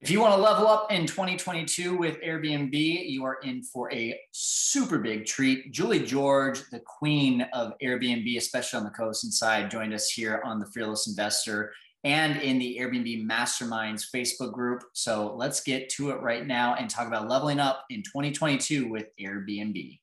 If you want to level up in 2022 with Airbnb, you are in for a super big treat. Julie George, the queen of Airbnb, especially on the coast and side, joined us here on the Fearless Investor and in the Airbnb Masterminds Facebook group. So let's get to it right now and talk about leveling up in 2022 with Airbnb.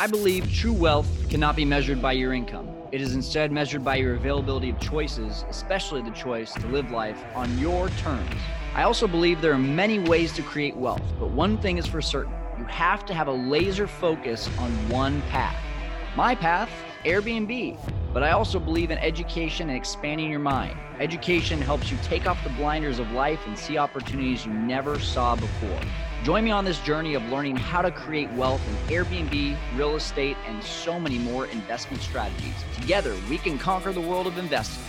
I believe true wealth cannot be measured by your income. It is instead measured by your availability of choices, especially the choice to live life on your terms. I also believe there are many ways to create wealth, but one thing is for certain you have to have a laser focus on one path. My path, Airbnb. But I also believe in education and expanding your mind. Education helps you take off the blinders of life and see opportunities you never saw before. Join me on this journey of learning how to create wealth in Airbnb, real estate, and so many more investment strategies. Together, we can conquer the world of investing.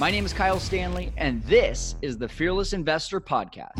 My name is Kyle Stanley, and this is the Fearless Investor Podcast.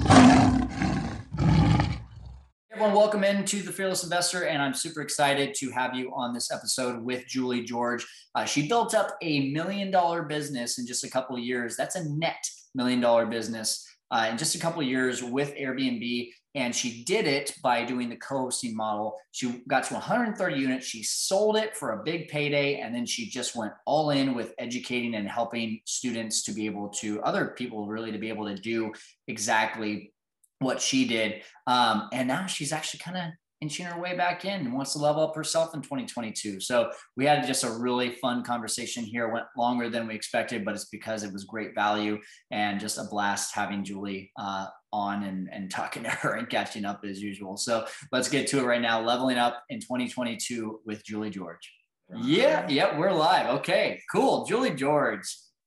Everyone, welcome into the Fearless Investor, and I'm super excited to have you on this episode with Julie George. Uh, she built up a million dollar business in just a couple years. That's a net million dollar business uh, in just a couple years with Airbnb. And she did it by doing the co-hosting model. She got to 130 units. She sold it for a big payday. And then she just went all in with educating and helping students to be able to, other people really to be able to do exactly what she did. Um, and now she's actually kind of inching her way back in and wants to level up herself in 2022. So we had just a really fun conversation here. Went longer than we expected, but it's because it was great value and just a blast having Julie uh, on and, and talking to her and catching up as usual. So let's get to it right now. Leveling up in 2022 with Julie George. Yeah, yeah, we're live. Okay, cool. Julie George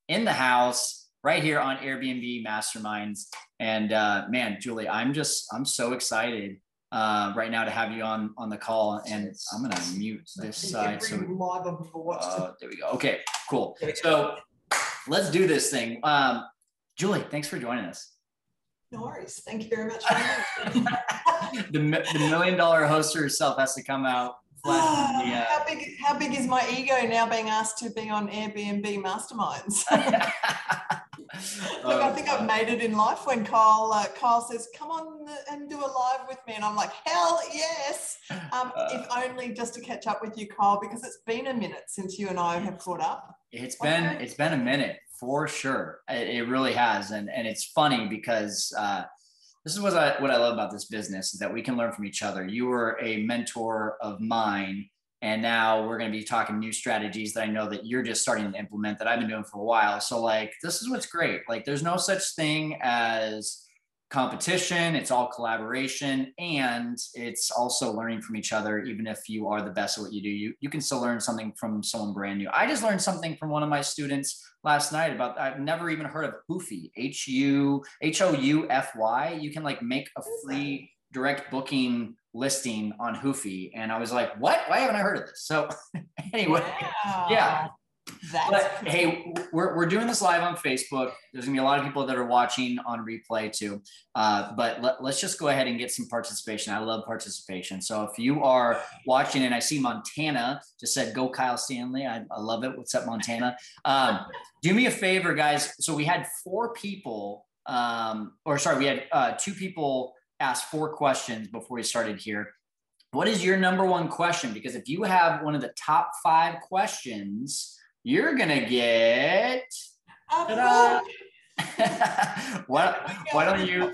in the house right here on Airbnb Masterminds. And uh, man, Julie, I'm just I'm so excited uh, right now to have you on on the call. And I'm gonna mute this side. So uh, there we go. Okay, cool. So let's do this thing. Um, Julie, thanks for joining us. No worries. Thank you very much. the, the million dollar host herself has to come out. the, uh, how big? How big is my ego now being asked to be on Airbnb masterminds? Look, I think I've made it in life when Kyle uh, Kyle says, "Come on and do a live with me," and I'm like, "Hell yes!" Um, uh, if only just to catch up with you, Kyle, because it's been a minute since you and I have caught up. It's been it's been a minute for sure. It, it really has, and and it's funny because. Uh, this is what I, what I love about this business is that we can learn from each other. You were a mentor of mine and now we're going to be talking new strategies that I know that you're just starting to implement that I've been doing for a while. So, like, this is what's great. Like, there's no such thing as competition, it's all collaboration, and it's also learning from each other. Even if you are the best at what you do, you, you can still learn something from someone brand new. I just learned something from one of my students last night about I've never even heard of Houfy, H U H O U F Y. You can like make a free direct booking listing on Houfy. And I was like, what? Why haven't I heard of this? So anyway, wow. yeah. That's but hey, we're, we're doing this live on Facebook. There's gonna be a lot of people that are watching on replay too. Uh, but let, us just go ahead and get some participation. I love participation. So if you are watching and I see Montana just said, go Kyle Stanley. I, I love it. What's up, Montana? Um, do me a favor, guys. So we had four people, um, or sorry, we had uh, two people ask four questions before we started here. What is your number one question? Because if you have one of the top five questions, you're gonna get. why, why don't you?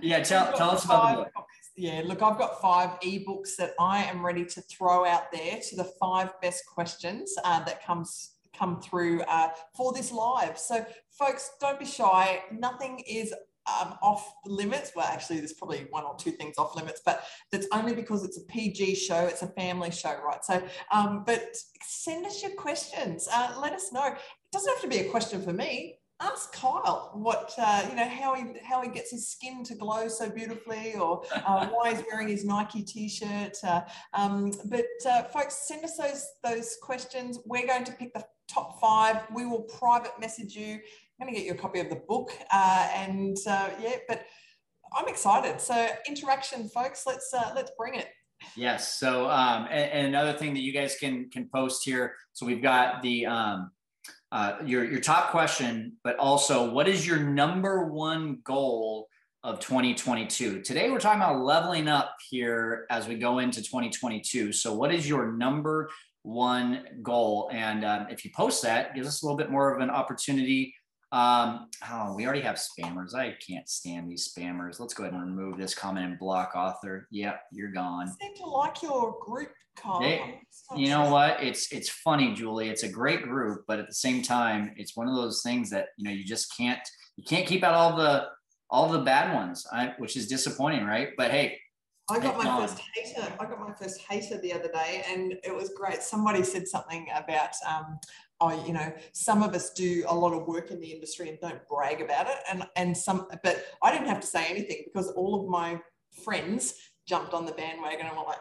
Yeah, tell, tell us about the book. Yeah, look, I've got five ebooks that I am ready to throw out there to the five best questions uh, that comes come through uh, for this live. So, folks, don't be shy. Nothing is um, off limits. Well, actually, there's probably one or two things off limits, but that's only because it's a PG show. It's a family show, right? So, um, but send us your questions. Uh, let us know. It doesn't have to be a question for me. Ask Kyle what uh, you know how he how he gets his skin to glow so beautifully, or uh, why he's wearing his Nike T-shirt. Uh, um, but uh, folks, send us those those questions. We're going to pick the top five. We will private message you going to get you a copy of the book. Uh, and uh, yeah, but I'm excited. So interaction, folks. Let's uh, let's bring it. Yes. So um, and, and, another thing that you guys can can post here. So we've got the um, uh, your your top question, but also what is your number one goal of 2022. Today, we're talking about leveling up here as we go into 2022. So, what is your number one goal? And um, if you post that, gives us a little bit more of an opportunity. Um, oh, we already have spammers. I can't stand these spammers. Let's go ahead and remove this comment and block author. Yep, you're gone. I seem to like your group. They, you know what? It's it's funny, Julie. It's a great group, but at the same time, it's one of those things that you know you just can't you can't keep out all the all the bad ones, I, which is disappointing, right? But hey, I got my first hater. I got my first hater the other day, and it was great. Somebody said something about, um, oh, you know, some of us do a lot of work in the industry and don't brag about it, and and some, but I didn't have to say anything because all of my friends jumped on the bandwagon and were like,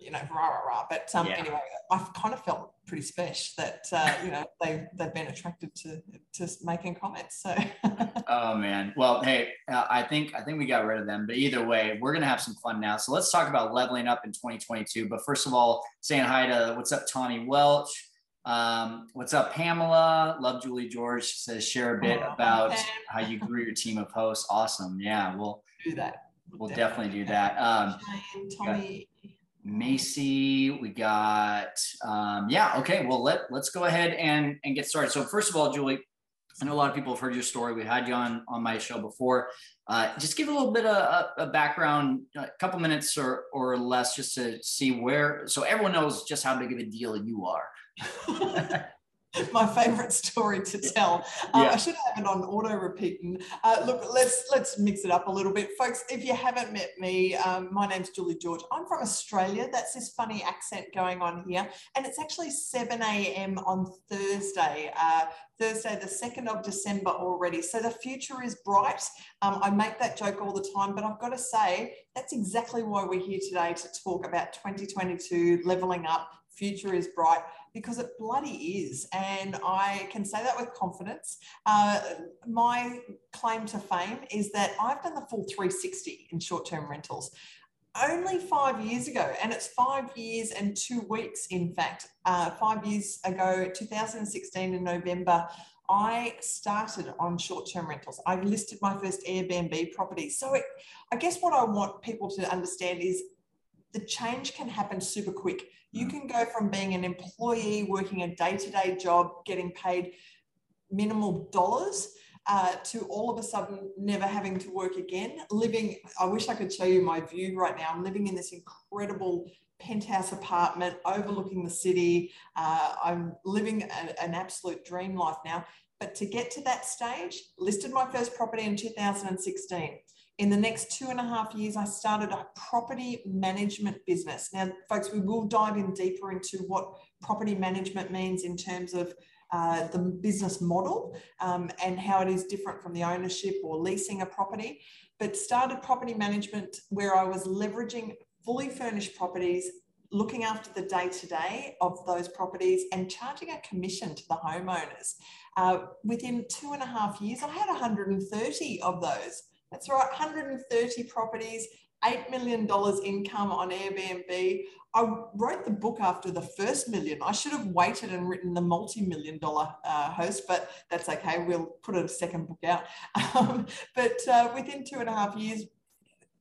you know, rah rah rah. But um, yeah. anyway, I've kind of felt pretty special that uh, you know they they've been attracted to to making comments. So. oh man, well, hey, uh, I think I think we got rid of them, but either way, we're gonna have some fun now. So let's talk about leveling up in 2022. But first of all, saying hi to what's up, Tawny Welch. Um, what's up, Pamela? Love Julie George. She says share a bit about how you grew your team of hosts. Awesome. Yeah, we'll do that. We'll, we'll definitely, definitely, do that. Um, Tommy. Macy, we got um, yeah, okay. Well, let let's go ahead and and get started. So first of all, Julie, I know a lot of people have heard your story. We had you on on my show before. Uh, just give a little bit of a, a, background, a couple minutes or or less, just to see where, so everyone knows just how big of a deal you are. my favorite story to tell. Uh, yeah. I should have it on auto repeating. Uh, look, let's let's mix it up a little bit, folks. If you haven't met me, um, my name's Julie George. I'm from Australia. That's this funny accent going on here, and it's actually 7 a.m. on Thursday. Uh, Thursday, the 2nd of December already. So the future is bright. Um, I make that joke all the time, but I've got to say, that's exactly why we're here today to talk about 2022, leveling up, future is bright because it bloody is. And I can say that with confidence. Uh, my claim to fame is that I've done the full 360 in short term rentals. Only five years ago, and it's five years and two weeks, in fact. Uh, five years ago, 2016 in November, I started on short term rentals. I listed my first Airbnb property. So, it, I guess what I want people to understand is the change can happen super quick. You can go from being an employee working a day to day job, getting paid minimal dollars. Uh, to all of a sudden never having to work again, living. I wish I could show you my view right now. I'm living in this incredible penthouse apartment overlooking the city. Uh, I'm living a, an absolute dream life now. But to get to that stage, listed my first property in 2016. In the next two and a half years, I started a property management business. Now, folks, we will dive in deeper into what property management means in terms of uh, the business model um, and how it is different from the ownership or leasing a property. But started property management where I was leveraging fully furnished properties, looking after the day to day of those properties, and charging a commission to the homeowners. Uh, within two and a half years, I had 130 of those. That's right, 130 properties, $8 million income on Airbnb. I wrote the book after the first million. I should have waited and written the multi million dollar uh, host, but that's okay. We'll put a second book out. Um, but uh, within two and a half years,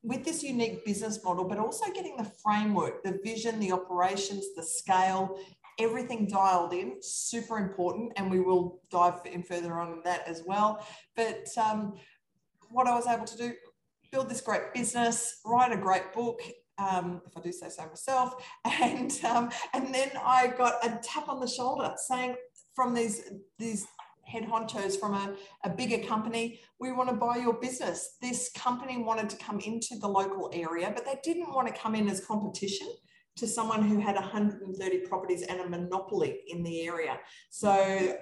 with this unique business model, but also getting the framework, the vision, the operations, the scale, everything dialed in, super important. And we will dive in further on that as well. But um, what I was able to do, build this great business, write a great book, um, if I do say so myself, and um, and then I got a tap on the shoulder saying from these these head honchos from a, a bigger company, we want to buy your business. This company wanted to come into the local area, but they didn't want to come in as competition to someone who had 130 properties and a monopoly in the area. So a,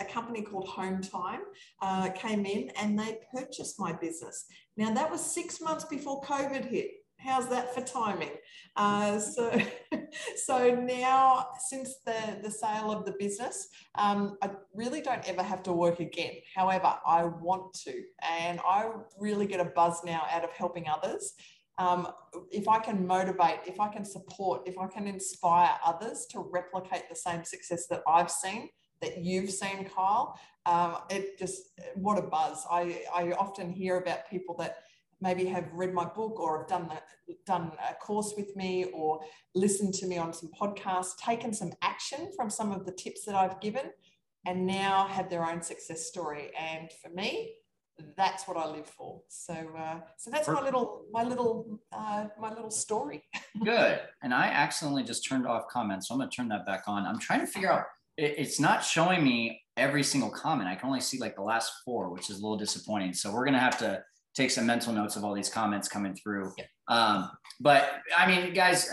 a company called Hometime uh, came in and they purchased my business. Now that was six months before COVID hit. How's that for timing? Uh, so, so now since the, the sale of the business, um, I really don't ever have to work again. However, I want to, and I really get a buzz now out of helping others um, if I can motivate, if I can support, if I can inspire others to replicate the same success that I've seen, that you've seen, Kyle, um, it just, what a buzz. I, I often hear about people that maybe have read my book or have done the, done a course with me or listened to me on some podcasts, taken some action from some of the tips that I've given, and now have their own success story. And for me, that's what I live for. So, uh, so that's my little, my little, uh, my little story. Good. And I accidentally just turned off comments, so I'm going to turn that back on. I'm trying to figure out. it's not showing me every single comment. I can only see like the last four, which is a little disappointing. So we're going to have to take some mental notes of all these comments coming through. Yeah. Um, but I mean, guys,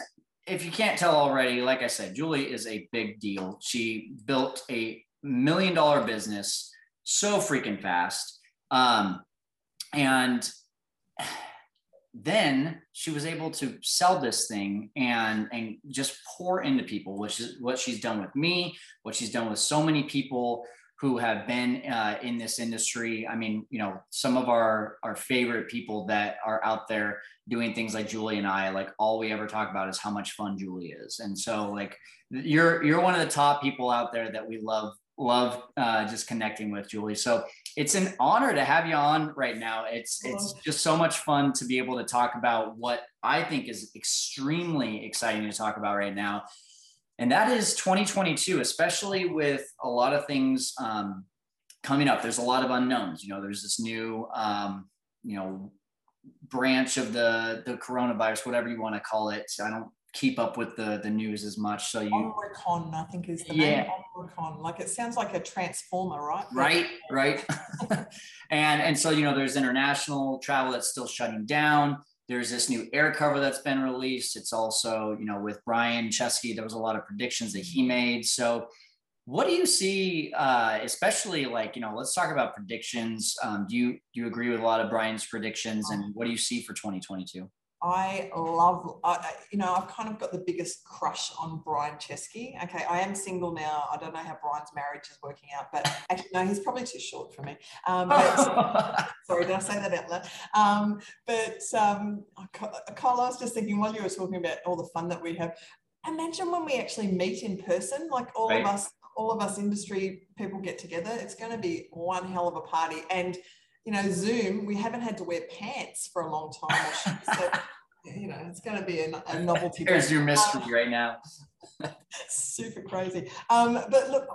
if you can't tell already, like I said, Julie is a big deal. She built a million dollar business so freaking fast. Um, and then she was able to sell this thing and and just pour into people which is what she's done with me what she's done with so many people who have been uh, in this industry. I mean, you know, some of our our favorite people that are out there doing things like Julie and I, like all we ever talk about is how much fun Julie is. And so like you're you're one of the top people out there that we love love uh, just connecting with Julie. So it's an honor to have you on right now. It's it's just so much fun to be able to talk about what I think is extremely exciting to talk about right now and that is 2022, especially with a lot of things um, coming up. There's a lot of unknowns. You know, there's this new, um, you know, branch of the the coronavirus, whatever you want to call it. I don't keep up with the the news as much. So you Omicron, I think is the yeah. name Omicron. Like it sounds like a transformer, right? Right, right. and and so you know, there's international travel that's still shutting down. There's this new air cover that's been released. It's also, you know, with Brian Chesky, there was a lot of predictions that he made. So, what do you see, uh, especially like, you know, let's talk about predictions. Um, do you do you agree with a lot of Brian's predictions, and what do you see for 2022? I love, I, you know, I've kind of got the biggest crush on Brian Chesky. Okay, I am single now. I don't know how Brian's marriage is working out, but actually, no, he's probably too short for me. Um, but, sorry, did I say that out loud? Um, but um, Kyle, I was just thinking while you were talking about all the fun that we have, imagine when we actually meet in person, like all right. of us, all of us industry people get together. It's going to be one hell of a party. And you know, Zoom, we haven't had to wear pants for a long time. So, you know, it's going to be a, a novelty. There's your mystery um, right now. super crazy. Um, but look,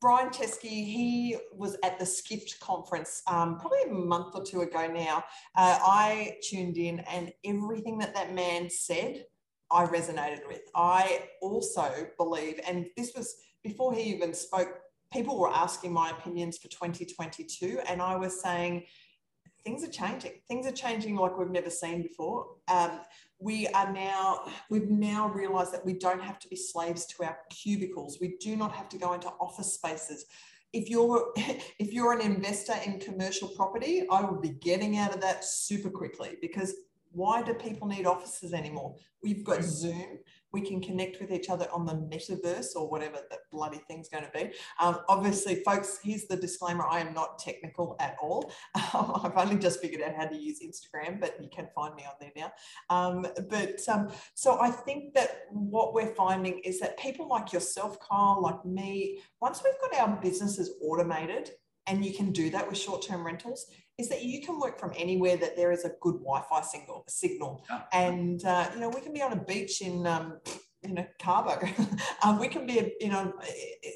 Brian Chesky, he was at the Skift conference um, probably a month or two ago now. Uh, I tuned in, and everything that that man said, I resonated with. I also believe, and this was before he even spoke people were asking my opinions for 2022, and I was saying, things are changing. Things are changing like we've never seen before. Um, we are now, we've now realized that we don't have to be slaves to our cubicles. We do not have to go into office spaces. If you're if you're an investor in commercial property, I would be getting out of that super quickly because why do people need offices anymore? We've got Zoom, we can connect with each other on the metaverse or whatever that bloody thing's going to be. Um, obviously, folks, here's the disclaimer I am not technical at all. Um, I've only just figured out how to use Instagram, but you can find me on there now. Um, but um, so I think that what we're finding is that people like yourself, Kyle, like me, once we've got our businesses automated, and you can do that with short-term rentals is that you can work from anywhere that there is a good Wi-Fi signal. Signal, and uh, you know we can be on a beach in um, you know Cabo. um, we can be you know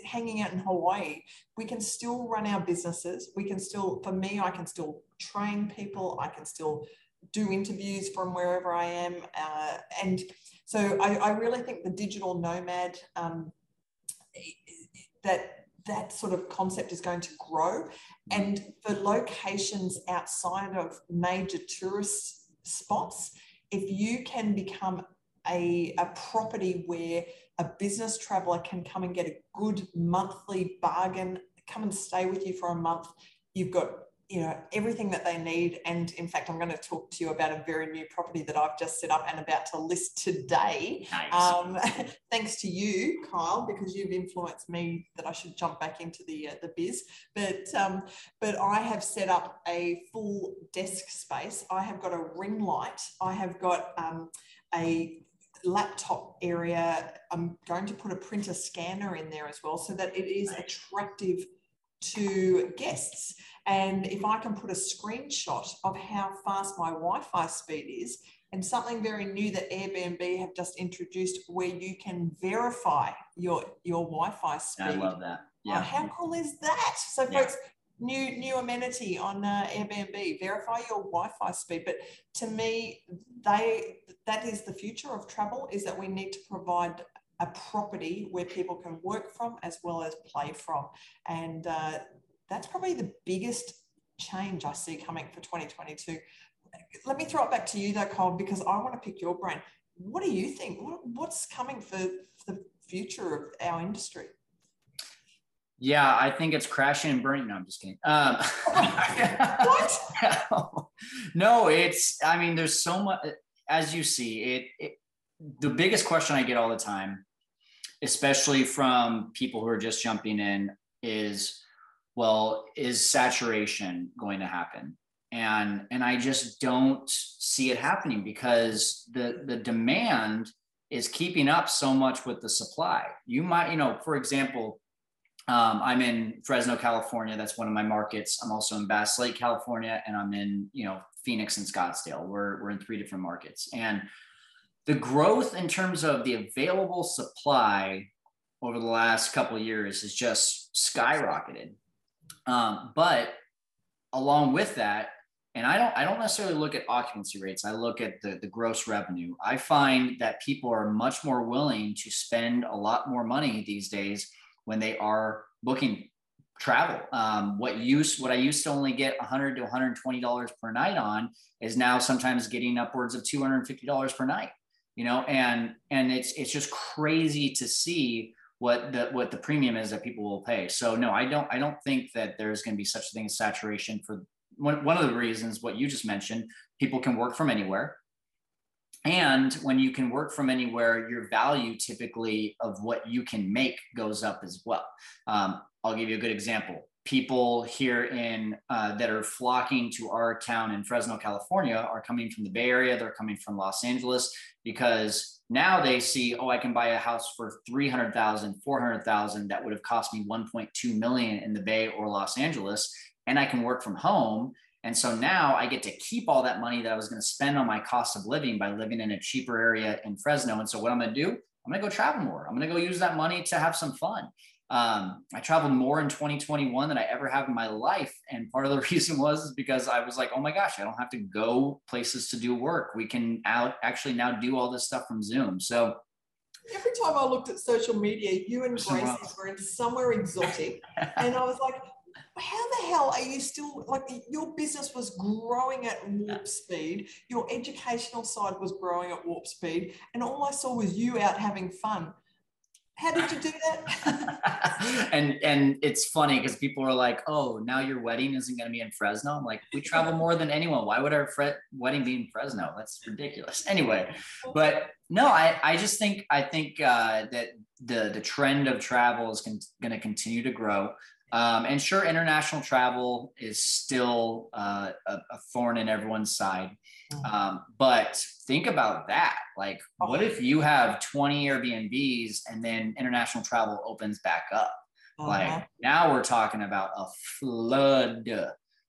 hanging out in Hawaii. We can still run our businesses. We can still, for me, I can still train people. I can still do interviews from wherever I am, uh, and so I, I, really think the digital nomad um, that that sort of concept is going to grow. Mm. And for locations outside of major tourist spots, if you can become a, a property where a business traveler can come and get a good monthly bargain, come and stay with you for a month, you've got you know everything that they need. And in fact i'm going to talk to you about a very new property that i've just set up and about to list today. Nice. um, thanks to you kyle because you've influenced me that i should jump back into the uh, the biz. But um, but i have set up a full desk space. I have got a ring light. I have got um, a laptop area. I'm going to put a printer scanner in there as well so that it is attractive to guests And if I can put a screenshot of how fast my Wi Fi speed is, and something very new that Airbnb have just introduced where you can verify your, your Wi Fi speed. I love that. Yeah. Oh, how cool is that? So, yeah. folks, new new amenity on uh, Airbnb. Verify your Wi-Fi speed. But to me, they that is the future of travel. Is that we need to provide a property where people can work from as well as play from, and uh, that's probably the biggest change I see coming for 2022. Let me throw it back to you though, Cole, because I want to pick your brain. What do you think? what's coming for, the future of our industry? Yeah, I think it's crashing and burning. No, I'm just kidding. Um, what? no, it's. I mean, there's so much. As you see, it, it. The biggest question I get all the time, especially from people who are just jumping in, is, well, is saturation going to happen? And and I just don't see it happening because the the demand is keeping up so much with the supply. You might, you know, for example um, I'm in Fresno, California. That's one of my markets. I'm also in Bass Lake, California, and I'm in you know Phoenix and Scottsdale. We're we're in three different markets, and the growth in terms of the available supply over the last couple years has just skyrocketed. Um, but along with that, and I don't I don't necessarily look at occupancy rates. I look at the, the gross revenue. I find that people are much more willing to spend a lot more money these days when they are booking travel. Um, what use what I used to only get 100 to 120 dollars per night on is now sometimes getting upwards of 250 dollars per night. You know, and and it's it's just crazy to see what the what the premium is that people will pay. So no, I don't I don't think that there's going to be such a thing as saturation for one, one of the reasons what you just mentioned. People can work from anywhere. And when you can work from anywhere, your value typically of what you can make goes up as well. Um, I'll give you a good example. People here in uh, that are flocking to our town in Fresno, California, are coming from the Bay Area. They're coming from Los Angeles because now they see, oh, I can buy a house for 300,000, 400,000 that would have cost me 1.2 million in the Bay or Los Angeles. And I can work from home and so now I get to keep all that money that I was going to spend on my cost of living by living in a cheaper area in Fresno. And so what I'm going to do, I'm going to go travel more. I'm going to go use that money to have some fun. Um, I traveled more in 2021 than I ever have in my life. And part of the reason was because I was like, oh my gosh, I don't have to go places to do work. We can out actually now do all this stuff from Zoom. So every time I looked at social media, you and Gracie were in somewhere exotic. and I was like, how the hell are you still like your business was growing at warp speed your educational side was growing at warp speed and all i saw was you out having fun how did you do that? And and it's funny because people are like oh now your wedding isn't going to be in fresno? I'm like we travel more than anyone. Why would our fre- wedding be in fresno? That's ridiculous. Anyway but no i i just think i think uh, that the the trend of travel is con- going to continue to grow um, and sure, international travel is still uh, a, a, thorn in everyone's side. Mm-hmm. Um, but think about that. Like, what if you have 20 Airbnbs and then international travel opens back up? Uh-huh. Like, now we're talking about a flood.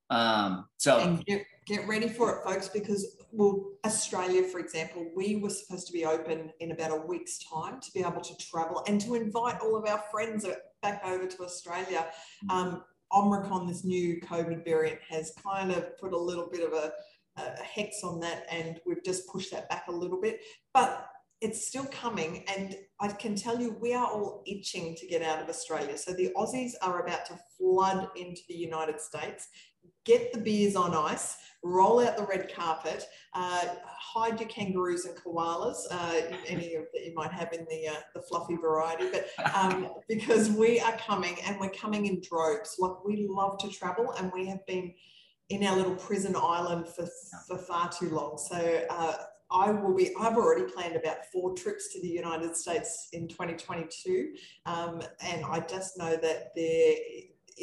Um, so, and get, get ready for it, folks, because well, Australia, for example, we were supposed to be open in about a week's time to be able to travel and to invite all of our friends back over to Australia. Um, Omicron, this new COVID variant, has kind of put a little bit of a, a hex on that, and we've just pushed that back a little bit. But it's still coming, and I can tell you, we are all itching to get out of Australia. So the Aussies are about to flood into the United States get the beers on ice, roll out the red carpet, uh, hide your kangaroos and koalas, uh, any of that you might have in the, uh, the fluffy variety, but um, because we are coming and we're coming in droves. Like we love to travel and we have been in our little prison island for, for far too long. So uh, I will be, I've already planned about four trips to the United States in 2022. Um, and I just know that there,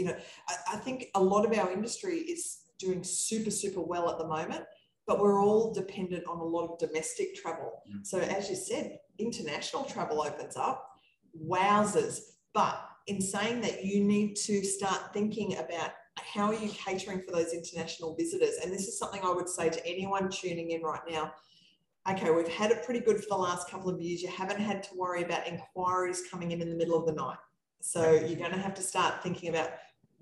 you know, I, I think a lot of our industry is doing super, super well at the moment, but we're all dependent on a lot of domestic travel. Mm. So, as you said, international travel opens up, wowzers. But in saying that, you need to start thinking about how are you catering for those international visitors? And this is something I would say to anyone tuning in right now. Okay, we've had it pretty good for the last couple of years. You haven't had to worry about inquiries coming in in the middle of the night. So you're going to have to start thinking about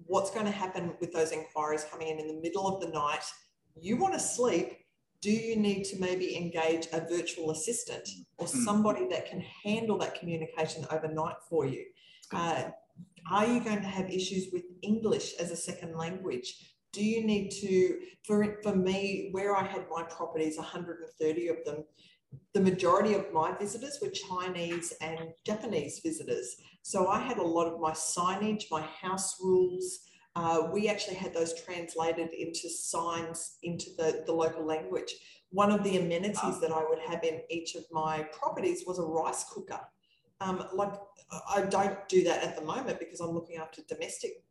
what's going to happen with those inquiries coming in in the middle of the night. You want to sleep. Do you need to maybe engage a virtual assistant or hmm. somebody that can handle that communication overnight for you? Uh, are you going to have issues with English as a second language? Do you need to, for, for me, where I had my properties, 130 of them, the majority of my visitors were Chinese and Japanese visitors. So I had a lot of my signage, my house rules. Uh, we actually had those translated into signs into the, the local language. One of the amenities that I would have in each of my properties was a rice cooker. Um, like I don't do that at the moment because I'm looking after domestic,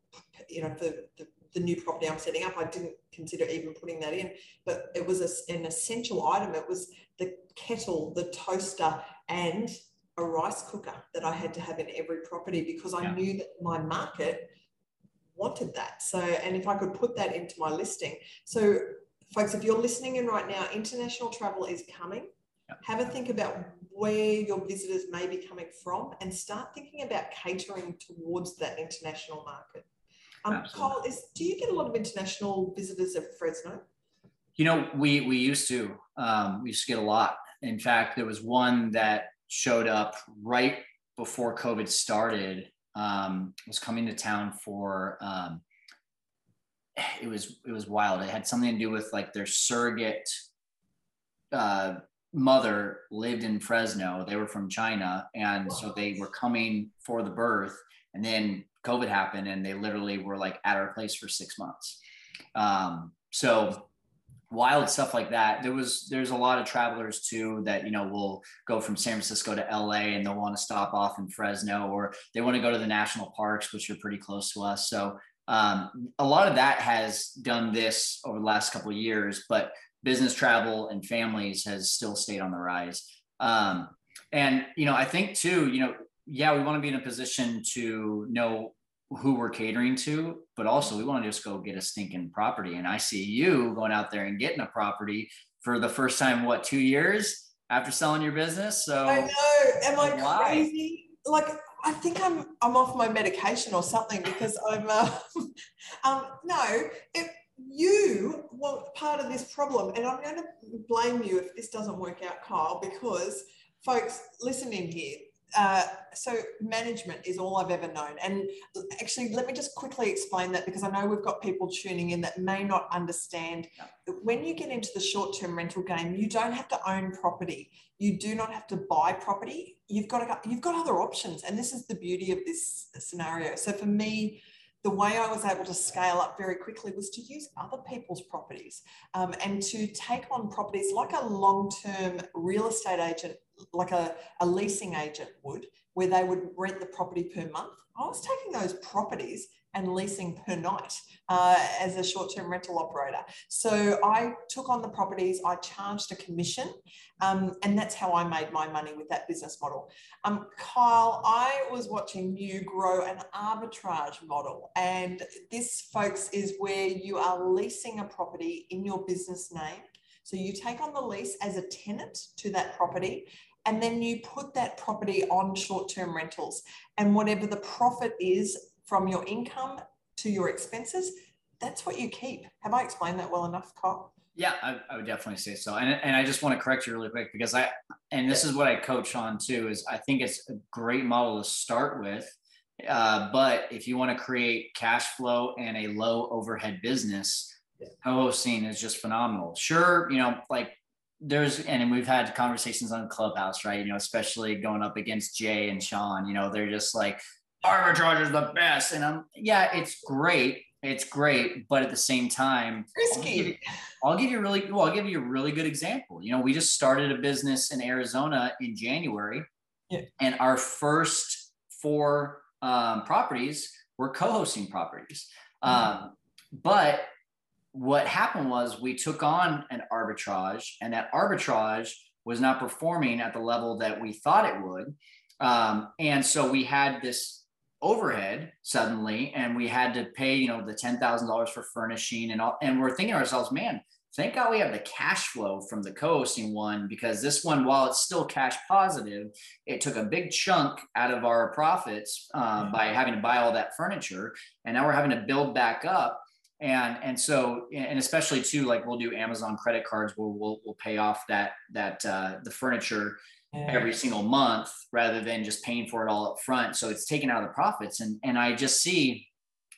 you know, for the, the new property I'm setting up. I didn't consider even putting that in, but it was a, an essential item. It was the kettle, the toaster, and a rice cooker that I had to have in every property because I yeah. knew that my market wanted that. So, and if I could put that into my listing. So, folks, if you're listening in right now, international travel is coming. Yeah. Have a think about where your visitors may be coming from and start thinking about catering towards that international market. Um, is, do you get a lot of international visitors at Fresno? You know, we we used to. Um, we used to get a lot. In fact, there was one that showed up right before COVID started. Um, was coming to town for. Um, it was it was wild. It had something to do with like their surrogate uh, mother lived in Fresno. They were from China, and so they were coming for the birth. And then COVID happened, and they literally were like at our place for six months. Um, so wild stuff like that. There was there's a lot of travelers too that you know will go from San Francisco to LA and they'll want to stop off in Fresno or they want to go to the national parks, which are pretty close to us. So um, a lot of that has done this over the last couple of years, but business travel and families has still stayed on the rise. Um, and you know, I think too, you know, yeah, we want to be in a position to know who we're catering to, but also we want to just go get a stinking property. And I see you going out there and getting a property for the first time, what, two years after selling your business? So I know. Am I why? crazy? Like I think I'm I'm off my medication or something because I'm uh, um no, it, you were part of this problem, and I'm going to blame you if this doesn't work out, Kyle, because folks, listen in here uh, so management is all I've ever known. And actually, let me just quickly explain that because I know we've got people tuning in that may not understand that when you get into the short term rental game, you don't have to own property. You do not have to buy property. You've got to, you've got other options. And this is the beauty of this scenario. So for me, the way I was able to scale up very quickly was to use other people's properties um, and to take on properties like a long term real estate agent like a, a leasing agent would, where they would rent the property per month. I was taking those properties and leasing per night uh, as a short term rental operator. So I took on the properties, I charged a commission, um, and that's how I made my money with that business model. Um, Kyle, I was watching you grow an arbitrage model, and this, folks, is where you are leasing a property in your business name. So you take on the lease as a tenant to that property and then you put that property on short term rentals. And whatever the profit is from your income to your expenses, that's what you keep. Have I explained that well enough, Kyle? Yeah, I, I, would definitely say so. And, and I just want to correct you really quick because I, and this is what I coach on too, is I think it's a great model to start with. Uh, but if you want to create cash flow and a low overhead business, co-hosting is just phenomenal. Sure, you know, like there's and we've had conversations on Clubhouse, right? You know, especially going up against Jay and Sean. You know, they're just like arbitrage is the best, and I'm yeah, it's great, it's great, but at the same time, risky. I'll give, you, a really well. I'll give you a really good example. You know, we just started a business in Arizona in January, yeah. and our first four um, properties were co-hosting properties. Mm-hmm. Um, but what happened was we took on an arbitrage, and that arbitrage was not performing at the level that we thought it would. Um, and so we had this overhead suddenly and we had to pay you know the $10000 for furnishing and all and we're thinking to ourselves man thank god we have the cash flow from the co-hosting one because this one while it's still cash positive it took a big chunk out of our profits uh, by having to buy all that furniture and now we're having to build back up and and so and especially too like we'll do amazon credit cards where we'll, we'll pay off that that uh, the furniture every single month rather than just paying for it all up front. So it's taken out of the profits. And, and I just see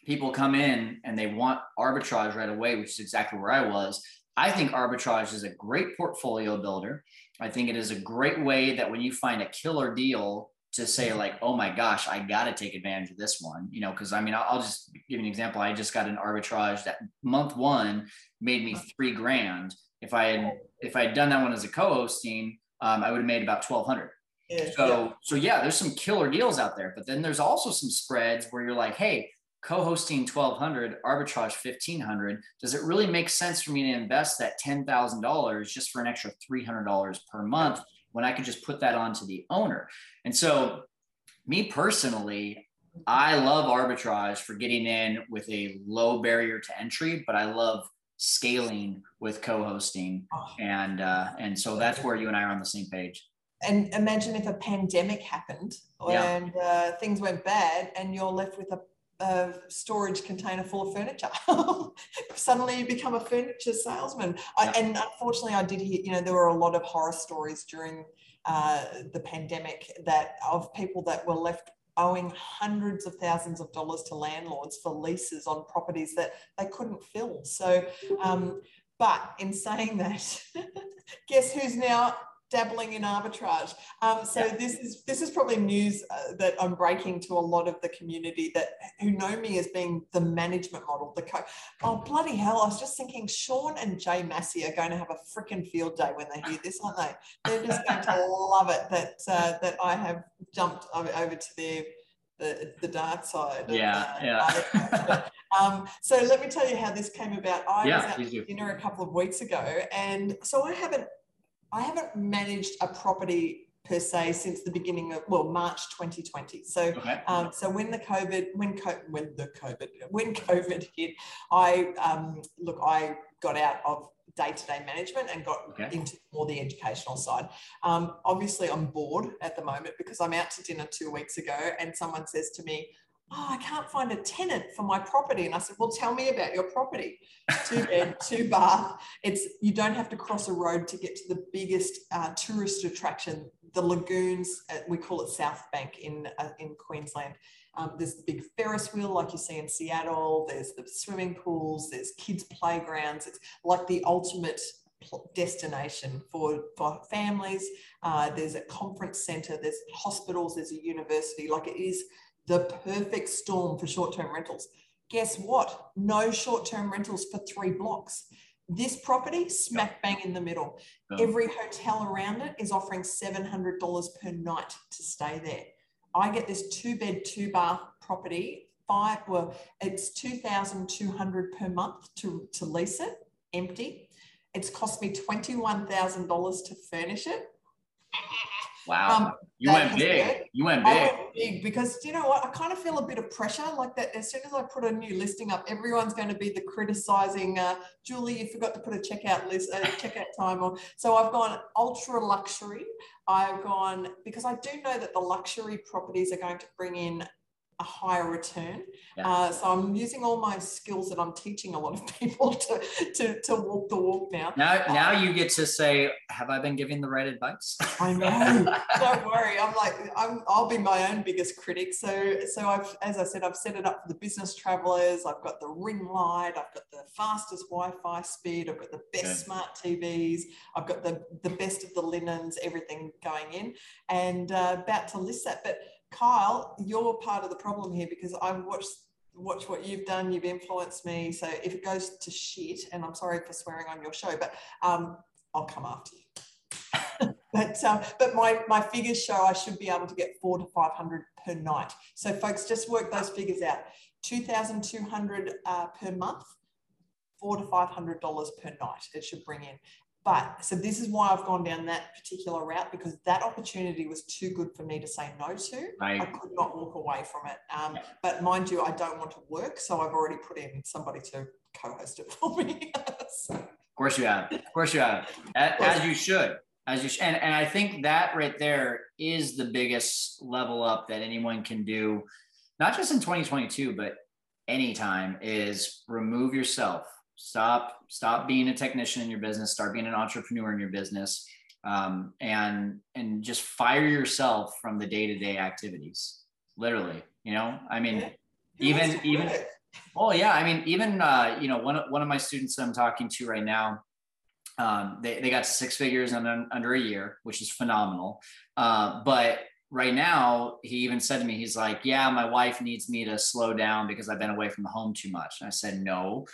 people come in and they want arbitrage right away, which is exactly where I was. I think arbitrage is a great portfolio builder. I think it is a great way that when you find a killer deal to say like, oh my gosh, I got to take advantage of this one, you know, because I mean, I'll, I'll just give you an example. I just got an arbitrage that month one made me three grand. If I had if I had done that one as a co-hosting, um, I would have made about 1200. Yeah, so, yeah. so yeah, there's some killer deals out there, but then there's also some spreads where you're like, Hey, co-hosting 1200 arbitrage 1500 does it really make sense for me to invest that $10,000 just for an extra $300 per month when I could just put that onto the owner? And so me personally, I love arbitrage for getting in with a low barrier to entry, but I love scaling with co-hosting oh. and uh, and so that's where you and i are on the same page and imagine if a pandemic happened and uh, things went bad and you're left with a, a storage container full of furniture suddenly you become a furniture salesman yeah. I, and unfortunately i did hear you know there were a lot of horror stories during uh, the pandemic that of people that were left owing hundreds of thousands of dollars to landlords for leases on properties that they couldn't fill. So, um, but in saying that, guess who's now dabbling in arbitrage? Um, so yeah. this is this is probably news uh, that I'm breaking to a lot of the community that who know me as being the management model. The co- oh bloody hell! I was just thinking Sean and Jay Massey are going to have a freaking field day when they hear this, aren't they? They're just going to love it that uh, that I have jumped over to their the, the dark side. Yeah, of, uh, yeah. um, so let me tell you how this came about. I yeah, was at dinner a couple of weeks ago, and so I haven't I haven't managed a property per se since the beginning of well March 2020. So okay. um, so when the COVID when when the COVID when COVID hit, I um, look I got out of day-to-day management and got okay. into more the educational side. Um, obviously, I'm bored at the moment because I'm out to dinner two weeks ago, and someone says to me, "Oh, I can't find a tenant for my property," and I said, "Well, tell me about your property. Two bed, two bath. It's you don't have to cross a road to get to the biggest uh, tourist attraction, the lagoons. Uh, we call it South Bank in uh, in Queensland." Um, there's the big Ferris wheel, like you see in Seattle. There's the swimming pools. There's kids' playgrounds. It's like the ultimate destination for, for families. Uh, there's a conference center. There's hospitals. There's a university. Like it is the perfect storm for short-term rentals. Guess what? No short-term rentals for three blocks. This property, smack bang in the middle. Every hotel around it is offering $700 per night to stay there. I get this two bed, two bath property. Five, well, it's 2,200 per month to, to lease it empty. It's cost me $21,000 to furnish it. Wow. Um, you went big. You went big. I went big because you know what? I kind of feel a bit of pressure like that. As soon as I put a new listing up, everyone's going to be the criticizing. Uh, Julie, you forgot to put a checkout list, uh, checkout time on. So I've gone ultra luxury. I've gone because I do know that the luxury properties are going to bring in a higher return. Yeah. Uh, so I'm using all my skills that I'm teaching a lot of people to, to, to walk the walk now. Now, now you get to say, have I been giving the right advice? I know. Don't worry. I'm like, I'm, I'll be my own biggest critic. So, so I've, as I said, I've set it up for the business travelers. I've got the ring light. I've got the fastest Wi-Fi speed. I've got the best smart TVs. I've got the, the best of the linens, everything going in and uh, about to list that. But Kyle, you're part of the problem here because I've watched watch what you've done. You've influenced me. So if it goes to shit, and I'm sorry for swearing on your show, but um, I'll come after you. but um, but my my figures show I should be able to get four to five hundred per night. So folks, just work those figures out. Two thousand two hundred uh, per month, four to five hundred dollars per night. It should bring in. But so this is why I've gone down that particular route because that opportunity was too good for me to say no to. Right. I could not walk away from it. Um, but mind you, I don't want to work, so I've already put in somebody to co-host it for me. so. Of course you have. Of course you have. As, as you should. As you should. And, and I think that right there is the biggest level up that anyone can do, not just in 2022, but anytime is remove yourself stop stop being a technician in your business start being an entrepreneur in your business um, and and just fire yourself from the day-to-day activities literally you know? I mean yeah. even even oh yeah i mean even uh, you know one, one of my students that i'm talking to right now um, they, they got to six figures in under a year which is phenomenal uh, but right now he even said to me he's like yeah my wife needs me to slow down because i've been away from the home too much. And i said no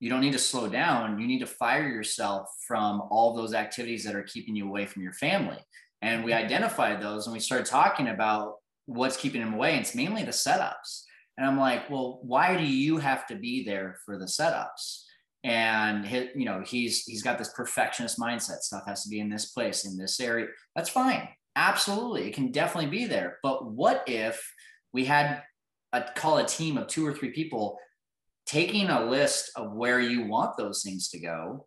you don't need to slow down. You need to fire yourself from all those activities that are keeping you away from your family. And we identified those and we started talking about what's keeping them away. It's mainly the setups. And I'm like, well, why do you have to be there for the setups? And his, you know, he's he's got this perfectionist mindset. Stuff has to be in this place, in this area. That's fine. Absolutely. It can definitely be there. But what if we had a call a team of two or three people taking a list of where you want those things to go,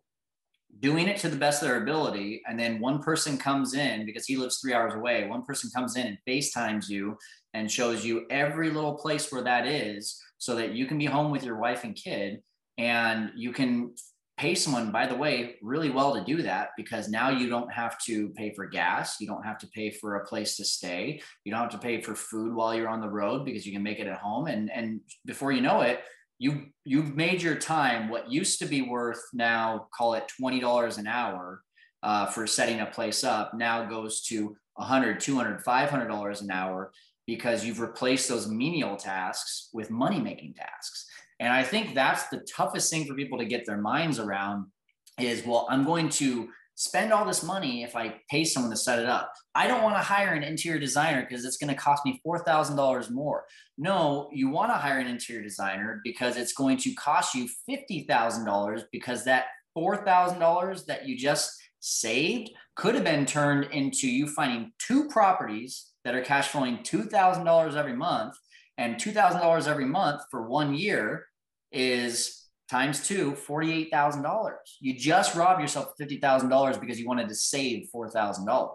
doing it to the best of their ability, and then one person comes in because he lives three hours away. One person comes in and FaceTimes you and shows you every little place where that is so that you can be home with your wife and kid and you can pay someone by the way really well to do that because now you don't have to pay for gas you don't have to pay for a place to stay you don't have to pay for food while you're on the road because you can make it at home and and before you know it you you've made your time what used to be worth now call it $20 an hour uh, for setting a place up now goes to 100 200 500 dollars an hour because you've replaced those menial tasks with money making tasks. And i think that's the toughest thing for people to get their minds around is well i'm going to spend all this money if I pay someone to set it up. I don't want to hire an interior designer because it's going to cost me $4,000 more. No, you want to hire an interior designer because it's going to cost you $50,000 because that $4,000 that you just saved could have been turned into you finding two properties that are cash flowing $2,000 every month and $2,000 every month for one year is times two, $48,000. You just robbed yourself $50,000 because you wanted to save $4,000.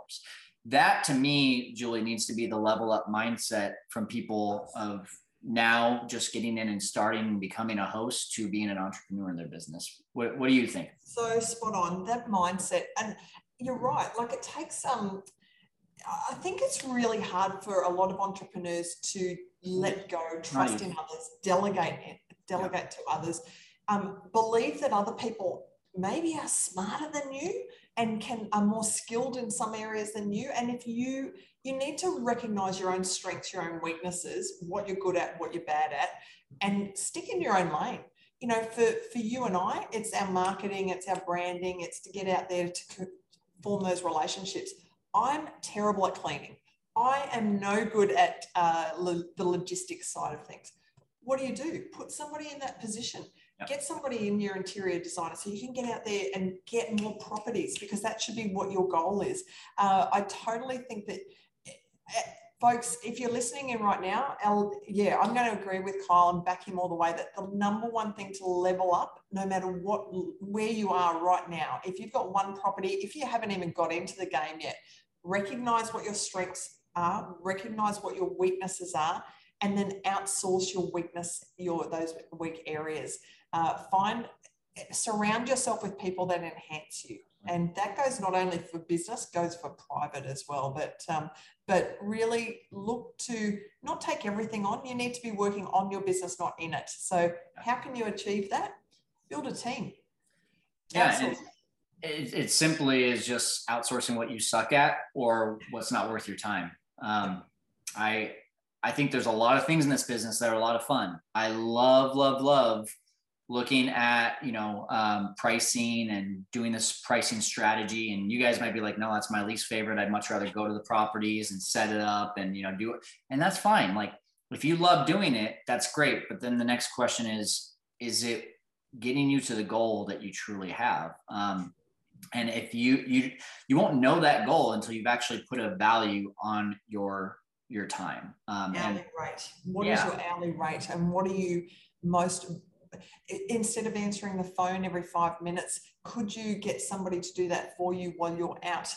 That to me, Julie, needs to be the level up mindset from people of now just getting in and starting and becoming a host to being an entrepreneur in their business. What, what do you think? So spot on that mindset. And you're right. Like it takes um, I think it's really hard for a lot of entrepreneurs to let go, trust in others, delegate, delegate yeah. to others um, believe that other people maybe are smarter than you and can are more skilled in some areas than you. And if you you need to recognize your own strengths your own weaknesses what you're good at what you're bad at and stick in your own lane. You know for for you and i it's our marketing it's our branding it's to get out there to form those relationships. I'm terrible at cleaning. I am no good at uh, lo- the logistics side of things. What do you do? Put somebody in that position Yep. Get somebody in your interior designer so you can get out there and get more properties because that should be what your goal is. Uh, I totally think that, uh, folks, if you're listening in right now, I'll, yeah, I'm going to agree with Kyle and back him all the way that the number one thing to level up, no matter what, where you are right now, if you've got one property, if you haven't even got into the game yet, recognize what your strengths are, recognize what your weaknesses are, and then outsource your weakness, your those weak areas uh, find surround yourself with people that enhance you. And that goes not only for business goes for private as well. But um, but really look to not take everything on. You need to be working on your business not in it. So how can you achieve that? Build a team. Yeah it, it, simply is just outsourcing what you suck at or what's not worth your time. Um, i i think there's a lot of things in this business that are a lot of fun. I love love love looking at you know um, pricing and doing this pricing strategy. And you guys might be like no that's my least favorite. I'd much rather go to the properties and set it up and you know do it. And that's fine. Like if you love doing it that's great. But then the next question is is it getting you to the goal that you truly have? Um, and if you you you won't know that goal until you've actually put a value on your your time. Um, hourly and, rate. What yeah. is your hourly rate? And what are you most instead of answering the phone every five minutes could you get somebody to do that for you while you're out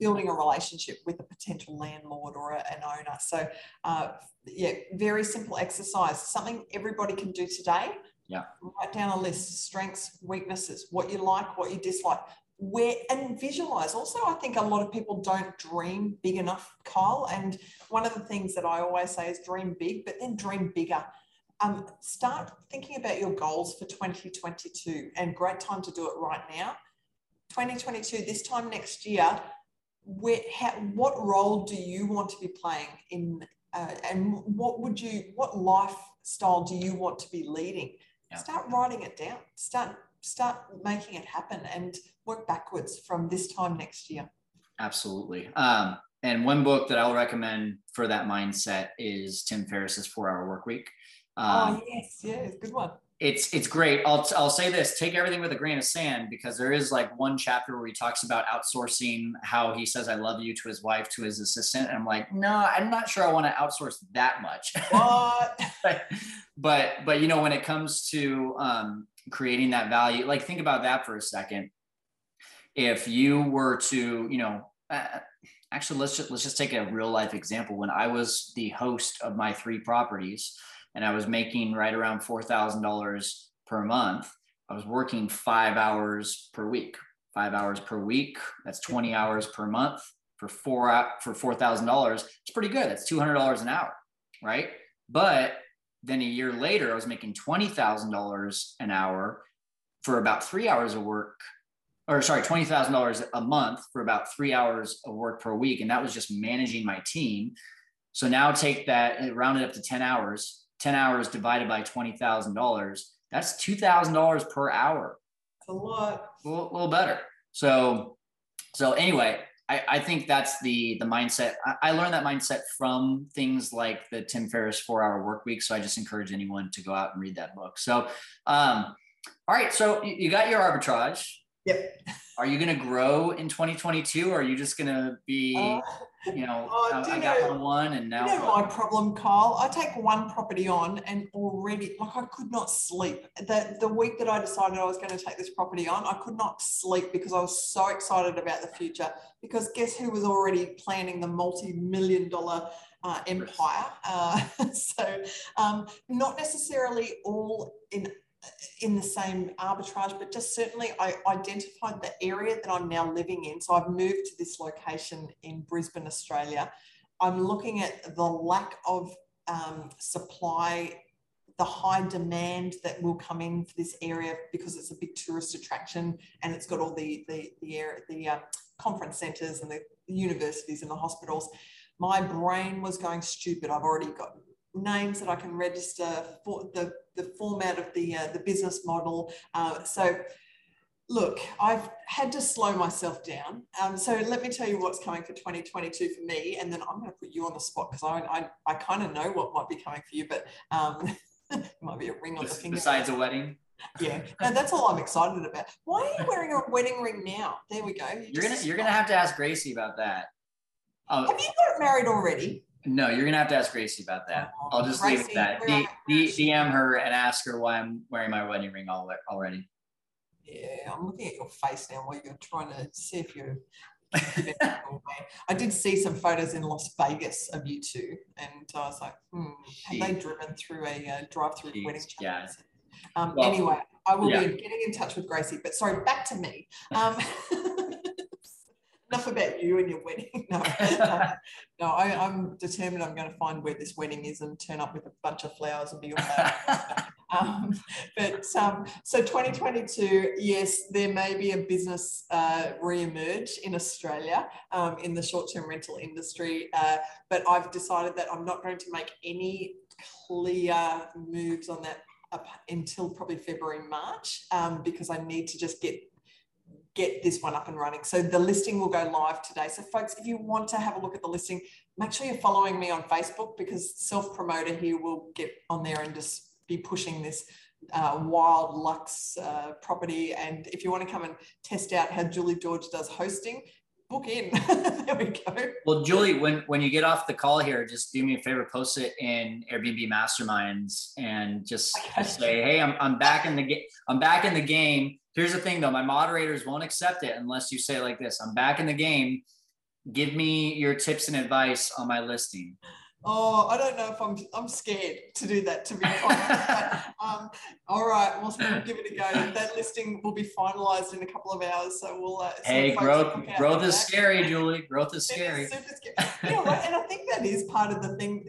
building a relationship with a potential landlord or a, an owner so uh, yeah very simple exercise something everybody can do today yeah. Write down a list, strengths, weaknesses, what you like, what you dislike. Where and visualize. Also, I think a lot of people don't dream big enough, Kyle. And one of the things that I always say is dream big, but then dream bigger. Um, start thinking about your goals for 2022 and great time to do it right now. 2022 this time next year where how, what role do you want to be playing in uh, and what would you what lifestyle do you want to be leading? Start writing it down. Start start making it happen and work backwards from this time next year. Absolutely. Um, and one book that i'll recommend for that mindset is tim ferriss's four hour work week um, oh yes yes good one it's it's great. I'll I'll say this: take everything with a grain of sand because there is like one chapter where he talks about outsourcing, how he says "I love you" to his wife, to his assistant, and I'm like, no, I'm not sure I want to outsource that much. What? but, but but you know, when it comes to um, creating that value, like think about that for a second. If you were to, you know. Uh, actually, let's just let's just take a real life example. When I was the host of my three properties, and I was making right around $4,000 per month. I was working five hours per week, five hours per week. That's 20 hours per month for four for $4,000. It's pretty good. That's $200 an hour. Right. But then a year later, I was making $20,000 an hour for about three hours of work or sorry, $20,000 a month for about three hours of work per week. And that was just managing my team. So now take that, and round it up to 10 hours. 10 hours divided by $20,000, that's $2,000 per hour. That's a lot. A little, little, better. So, so anyway, I, I think that's the, the mindset. I, I learned that mindset from things like the Tim Ferriss four hour work week. So I just encourage anyone to go out and read that book. So, um, all right. So you got your arbitrage. Yep. Are you going to grow in 2022 or are you just going to be uh, you know, oh, I, I got know, one and now. You know my problem, Kyle. I take one property on and already, like, I could not sleep. The, the week that I decided I was going to take this property on, I could not sleep because I was so excited about the future. Because guess who was already planning the multi million dollar uh, empire? Uh, so, um, not necessarily all in in the same arbitrage, but just certainly I identified the area that I'm now living in. So I've moved to this location in Brisbane, Australia. I'm looking at the lack of um, supply, the high demand that will come in for this area because it's a big tourist attraction and it's got all the the the, area, the uh, conference centres and the universities and the hospitals. My brain was going stupid. I've already got names that I can register for the, the format of the, uh, the business model. Uh, so look, I've had to slow myself down. Um, so let me tell you what's coming for 2022 for me, and then I'm going to put you on the spot because I, I, I kind of know what might be coming for you, but um, it might be a ring on the finger. Besides a wedding. Yeah, and that's all I'm excited about. Why are you wearing a wedding ring now? There we go. You are gonna you're gonna have to ask Gracie about that. have you got married already? No, you're gonna have to ask Gracie about that. Oh, I'll just leave it at that. D- D- DM her and ask her why I'm wearing my wedding ring already. Yeah, I'm looking at your face now while you're trying to see if you're. I did see some photos in Las Vegas of you two, and I was like, hmm, have they driven through a uh, drive-through wedding? Yeah. Um, well, anyway, I will yeah. be getting in touch with Gracie. But sorry, back to me. Um, enough about you and your wedding. no, uh, no I, am determined I'm going to find where this wedding is and turn up with a bunch of flowers and be your um, but um, so 2022, yes, there may be a business uh, re-emerge in Australia um, in the short-term rental industry, uh, but I've decided that I'm not going to make any clear moves on that until probably February, March, um, because I need to just get get this one up and running. So the listing will go live today. So folks, if you want to have a look at the listing, make sure you're following me on Facebook because self promoter here will get on there and just be pushing this uh, wild luxe uh, property. And if you want to come and test out how Julie George does hosting, book in. there we go. Well, Julie, when when you get off the call here, just do me a favor, post it in Airbnb Masterminds, and just, just say, "Hey, I'm I'm back in the game. I'm back in the game." Here's the thing, though: my moderators won't accept it unless you say like this: "I'm back in the game. Give me your tips and advice on my listing." Oh, I don't know if I'm I'm scared to do that to be honest. um, all right, we'll, give it a go. That listing will be finalised in a couple of hours, so we'll. Uh, hey, growth growth is scary, Julie. Growth is scary. super scary. you know, and I think that is part of the thing.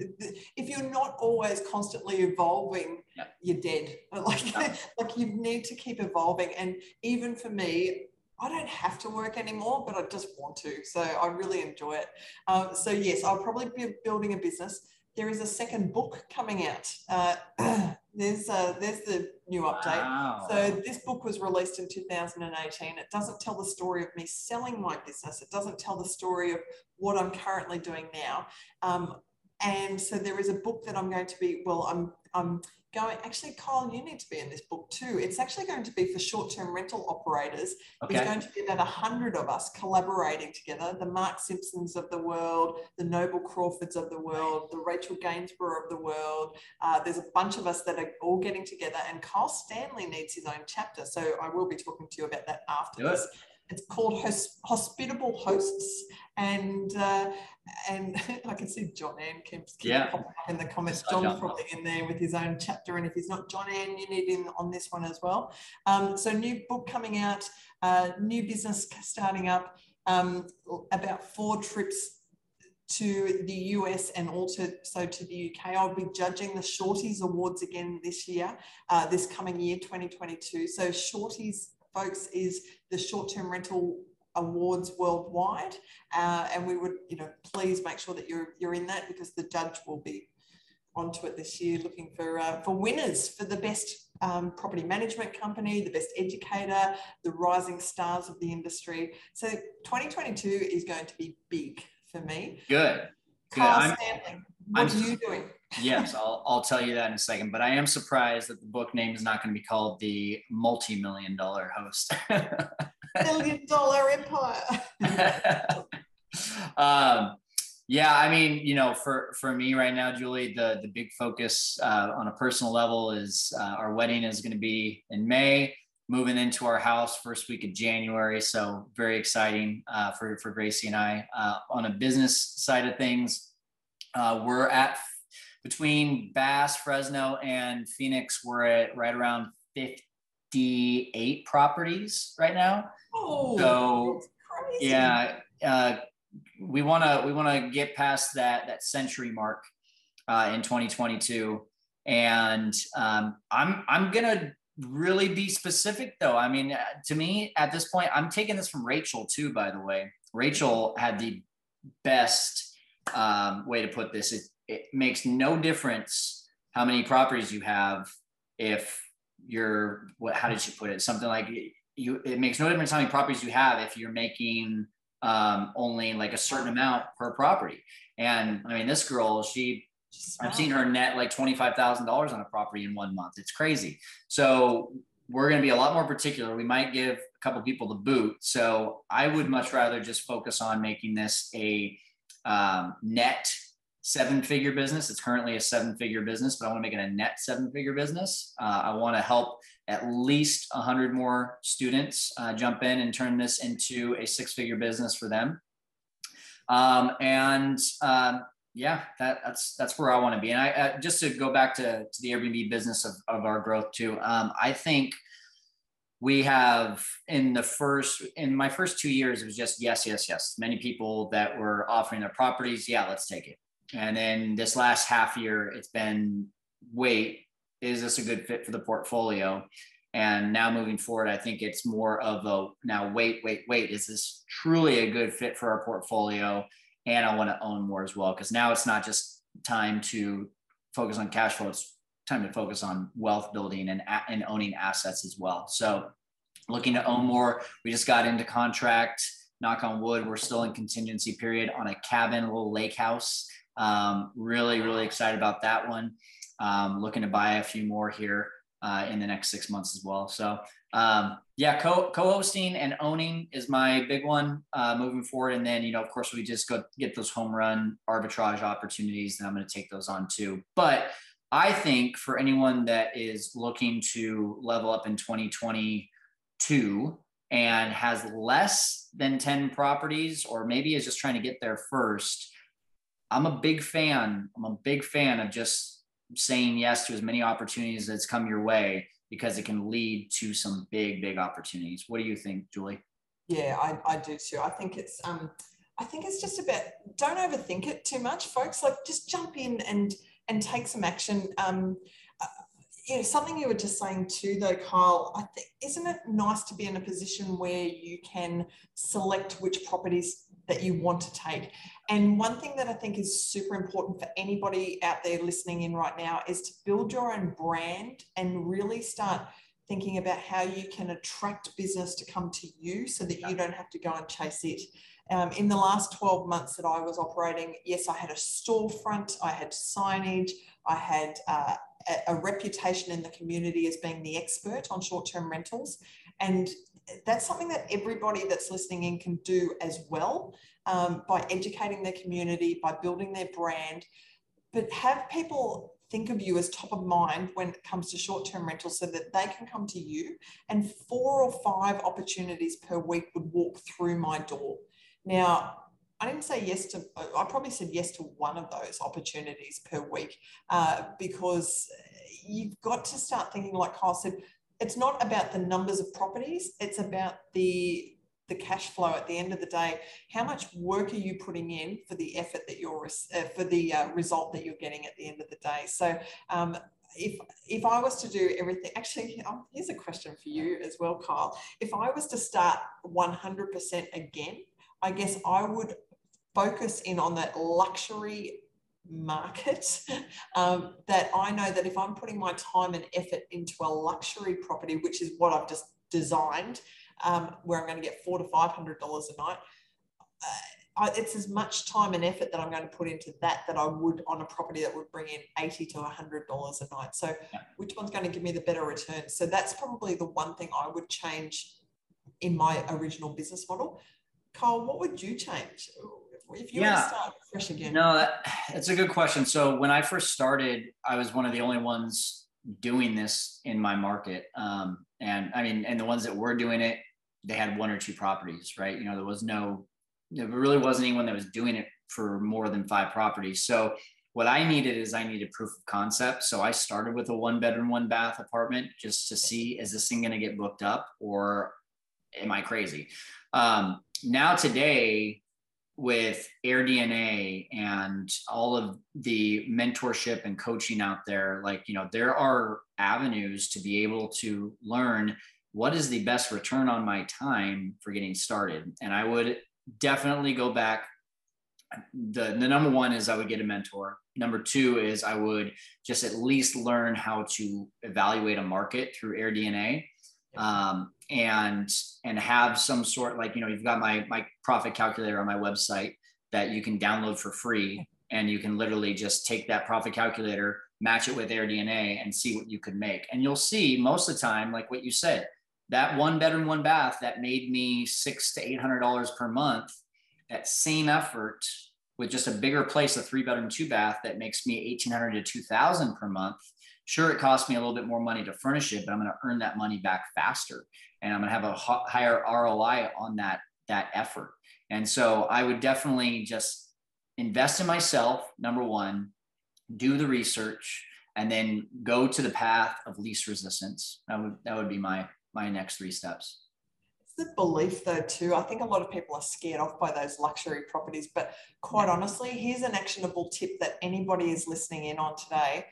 You're not always constantly evolving, you're dead. Like like you need to keep evolving, and even for me, I don't have to work anymore, but I just want to. So I really enjoy it. Um, so yes, I'll probably be building a business. There is a second book coming out. Uh, there's uh, there's the new update. Wow. So this book was released in 2018. It doesn't tell the story of me selling my business. It doesn't tell the story of what I'm currently doing now. Um, and so there is a book that I'm going to be. Well, I'm I'm going, actually, Kyle, you need to be in this book too. It's actually going to be for short term rental operators. Okay. There's going to be about 100 of us collaborating together the Mark Simpsons of the world, the Noble Crawfords of the world, the Rachel Gainsborough of the world. Uh, there's a bunch of us that are all getting together, and Kyle Stanley needs his own chapter. So I will be talking to you about that after this. It. It's called Hospitable Hosts, and uh, and I can see John Ann keeps yeah. in the comments. John's probably in there with his own chapter, and if he's not John Ann, you need him on this one as well. Um, so new book coming out, uh, new business starting up, um, about four trips to the US and also so to the UK. I'll be judging the Shorties Awards again this year, uh, this coming year, 2022. So Shorties, folks, is the short-term rental awards worldwide. Uh, and we would, you know, please make sure that you're, you're in that because the judge will be onto it this year looking for, uh, for winners for the best um, property management company, the best educator, the rising stars of the industry. So 2022 is going to be big for me. Good. Good. Kyle Stanley, what I'm, are you doing? yes, I'll, I'll tell you that in a second. But I am surprised that the book name is not going to be called The Multi Million Dollar Host. Million Dollar Empire. um, yeah, I mean, you know, for for me right now, Julie, the the big focus uh, on a personal level is uh, our wedding is going to be in May. Moving into our house first week of January, so very exciting uh, for for Gracie and I. Uh, on a business side of things, uh, we're at between Bass, Fresno, and Phoenix, we're at right around 58 properties right now. Oh, so yeah, uh, we want to we want to get past that that century mark uh, in 2022, and um, I'm I'm gonna really be specific though. I mean, uh, to me at this point, I'm taking this from Rachel too. By the way, Rachel had the best um, way to put this. It, it makes no difference how many properties you have if you're what how did she put it? Something like you it makes no difference how many properties you have if you're making um, only like a certain amount per property. And i mean this girl she i've seen her net like $25000 on a property in one month. It's crazy. So we're going to be a lot more particular. We might give a couple people the boot. So i would much rather just focus on making this a um, net seven figure business. It's currently a seven figure business, but I want to make it a net seven figure business. Uh, I want to help at least 100 more students uh, jump in and turn this into a six figure business for them. Um, and um, yeah, that, that's that's where I want to be. And I uh, just to go back to, to the Airbnb business of, of our growth too. Um, I think we have in the first in my first two years it was just yes yes yes many people that were offering their properties yeah let's take it and then this last half year, it's been wait, is this a good fit for the portfolio? And now moving forward, I think it's more of a now wait, wait, wait, is this truly a good fit for our portfolio? And I want to own more as well. Because now it's not just time to focus on cash flow, it's time to focus on wealth building and, and owning assets as well. So looking to own more. We just got into contract, knock on wood, we're still in contingency period on a cabin, a little lake house um, really, really excited about that one. Um, looking to buy a few more here uh, in the next six months as well. So um, yeah, co- co-hosting and owning is my big one uh, moving forward. And then, you know, of course, we just go get those home run arbitrage opportunities, and I'm going to take those on too. But I think for anyone that is looking to level up in 2022 and has less than 10 properties, or maybe is just trying to get there first, I'm a big fan. I'm a big fan of just saying yes to as many opportunities that's come your way because it can lead to some big, big opportunities. What do you think, Julie? Yeah, I, I do too. I think it's um I think it's just about don't overthink it too much, folks. Like just jump in and and take some action. Um, uh, you know, something you were just saying too, though, Kyle. I think isn't it nice to be in a position where you can select which properties that you want to take? And one thing that I think is super important for anybody out there listening in right now is to build your own brand and really start thinking about how you can attract business to come to you so that you don't have to go and chase it. Um, in the last 12 months that I was operating, yes, I had a storefront, I had signage, I had uh, a, a reputation in the community as being the expert on short term rentals. And that's something that everybody that's listening in can do as well um, by educating their community, by building their brand. But have people think of you as top of mind when it comes to short term rentals so that they can come to you. And four or five opportunities per week would walk through my door. Now, I didn't say yes to, I probably said yes to one of those opportunities per week uh, because you've got to start thinking, like Kyle said, it's not about the numbers of properties, it's about the the cash flow at the end of the day how much work are you putting in for the effort that you're uh, for the uh, result that you're getting at the end of the day so um, if if I was to do everything, actually, oh, here's a question for you as well, Kyle. If I was to start 100% again, I guess I would focus in on that luxury market um, that I know that if I'm putting my time and effort into a luxury property, which is what I've just designed, um, where I'm going to get four to five hundred dollars a night. Uh, I, it's as much time and effort that I'm going to put into that that I would on a property that would bring in eighty to hundred dollars a night. So, yeah. which one's going to give me the better return? So that's probably the one thing I would change in my original business model. Kyle, what would you change if you yeah. start fresh again? No, that, that's a good question. So when I first started, I was one of the only ones doing this in my market. Um, and I mean, and the ones that were doing it, they had one or two properties, right? You know, there was no, there really wasn't anyone that was doing it for more than five properties. So what I needed is I needed proof of concept. So I started with a one bedroom, one bath apartment just to see is this thing going to get booked up or am I crazy? Um, now today, with AirDNA and all of the mentorship and coaching out there, like, you know, there are avenues to be able to learn what is the best return on my time for getting started? And I would definitely go back. The, the number one is I would get a mentor. Number two is I would just at least learn how to evaluate a market through AirDNA. Um, and and have some sort like you know you've got my my profit calculator on my website that you can download for free and you can literally just take that profit calculator match it with AirDNA and see what you could make and you'll see most of the time like what you said that one bedroom, one bath that made me six to eight hundred dollars per month. That same effort with just a bigger place, a three bedroom, two bath that makes me eighteen hundred to two thousand per month. Sure, it costs me a little bit more money to furnish it, but I'm going to earn that money back faster, and I'm going to have a higher ROI on that that effort. And so I would definitely just invest in myself. Number one, do the research, and then go to the path of least resistance. That would that would be my my next three steps. It's the belief though too. I think a lot of people are scared off by those luxury properties but quite honestly here's an actionable tip that anybody is listening in on today.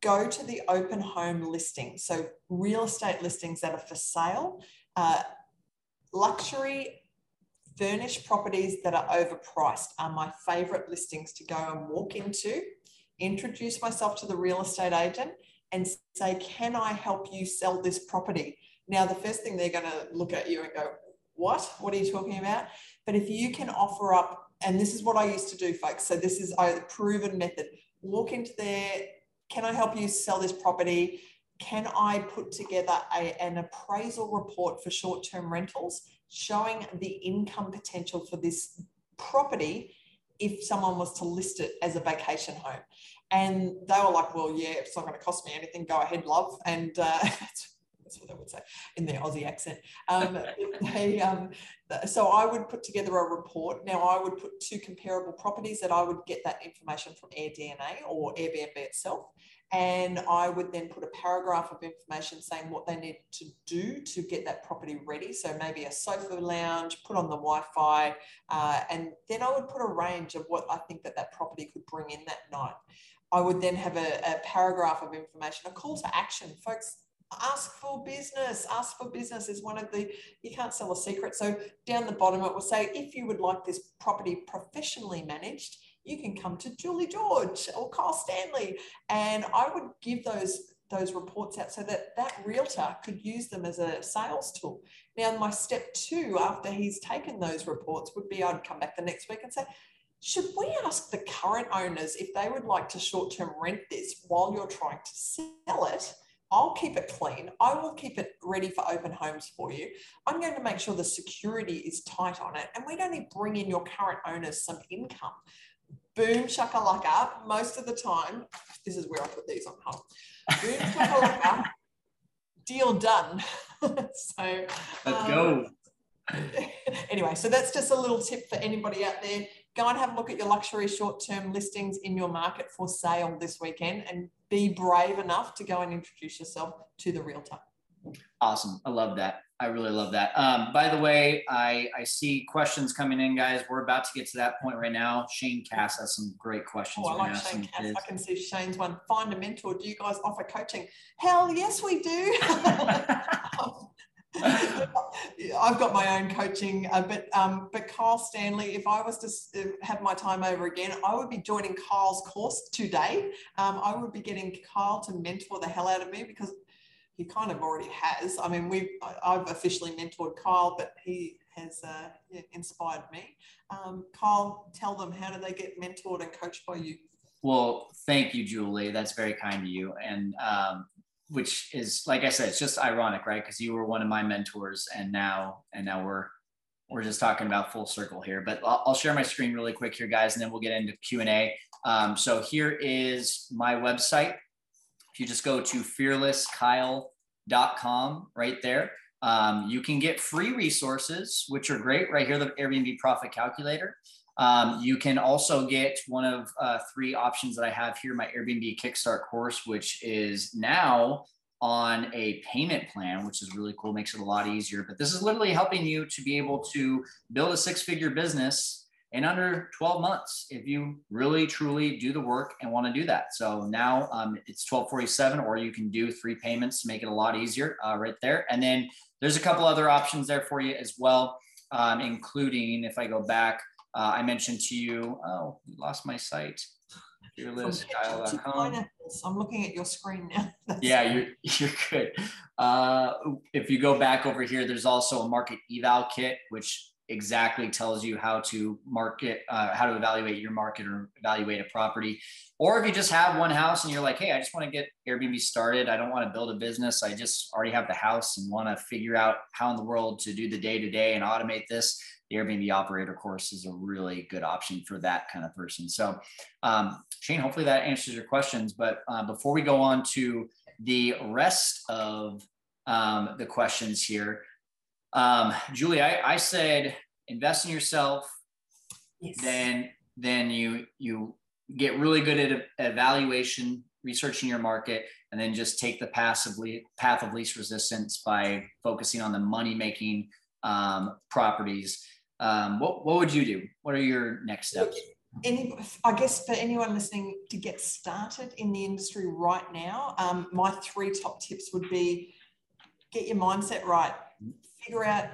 Go to the open home listing. So real estate listings that are for sale uh, luxury furnished properties that are overpriced are my favorite listings to go and walk into introduce myself to the real estate agent and say can i help you sell this property now, the first thing they're going to look at you and go, What? What are you talking about? But if you can offer up, and this is what I used to do, folks. So, this is a proven method walk into there. Can I help you sell this property? can I put together a, an appraisal report for short term rentals showing the income potential for this property if someone was to list it as a vacation home? And they were like, well, yeah, it's not going to cost me anything. Go ahead, love. And uh, that's what they would say in their Aussie accent. Um, they, um, so I would put together a report. Now I would put two comparable properties that I would get that information from AirDNA or Airbnb itself. And I would then put a paragraph of information saying what they need to do to get that property ready. So maybe a sofa lounge, put on the Wi-Fi, uh, and then I would put a range of what I think that that property could bring in that night. I would then have a, a paragraph of information, a call to action. Folks, ask for business. Ask for business is one of the you can't sell a secret. So down the bottom it will say if you would like this property professionally managed you can come to julie george or kyle stanley. And i would give those those reports out so that that realtor could use them as a sales tool. Now my step two after he's taken those reports would be i'd come back the next week and say should we ask the current owners if they would like to short term rent this while you're trying to sell it I'll keep it clean. I will keep it ready for open homes for you. I'm going to make sure the security is tight on it. And we'd only bring in your current owners some income. Boom shakalaka. Most of the time, this is where I put these on hold. Boom shakalaka. deal done. so let's um, go. anyway, so that's just a little tip for anybody out there. Go and have a look at your luxury short term listings in your market for sale this weekend and be brave enough to go and introduce yourself to the realtor. Awesome. I love that. I really love that. Um, by the way, I, I see questions coming in, guys. We're about to get to that point right now. Shane Cass has some great questions. Oh, I like Shane Cass. I can see Shane's one. Find a mentor. Do you guys offer coaching? Hell yes, we do. I've got my own coaching, uh, but um, but Kyle Stanley, if I was to have my time over again, I would be joining Kyle's course today. Um, I would be getting Kyle to mentor the hell out of me because he kind of already has. I mean, we I've officially mentored Kyle, but he has uh, inspired me. Um, Kyle, tell them how do they get mentored and coached by you? Well, thank you, Julie. That's very kind of you. And um, which is like I said, it's just ironic, right? Because you were one of my mentors, and now and now we're we're just talking about full circle here. But I'll, I'll share my screen really quick here, guys, and then we'll get into Q and A. Um, so here is my website. If you just go to fearlesskyle.com, right there, um, you can get free resources, which are great. Right here, the Airbnb Profit Calculator. Um, you can also get one of uh, three options that I have here, my Airbnb Kickstart course, which is now on a payment plan, which is really cool, makes it a lot easier. But this is literally helping you to be able to build a six figure business in under 12 months if you really truly do the work and want to do that. So now um, it's 1247, or you can do three payments to make it a lot easier uh, right there. And then there's a couple other options there for you as well, um, including if I go back, uh, I mentioned to you, oh, lost my site. Fearlesskyle.com. I'm looking at your screen now. yeah, you're, you're good. Uh, if you go back over here, there's also a market eval kit, which exactly tells you how to market, uh, how to evaluate your market or evaluate a property. Or if you just have one house and you're like, hey, I just want to get Airbnb started. I don't want to build a business. I just already have the house and want to figure out how in the world to do the day to day and automate this the Airbnb operator course is a really good option for that kind of person. So, um, Shane, hopefully that answers your questions. But uh, before we go on to the rest of um, the questions here, um, Julie, I, I, said invest in yourself, yes. then then you you get really good at evaluation, researching your market, and then just take the passively path of least resistance by focusing on the money making um, properties um, what, what would you do? What are your next steps? Any, I guess for anyone listening to get started in the industry right now, um, my three top tips would be get your mindset right, figure out,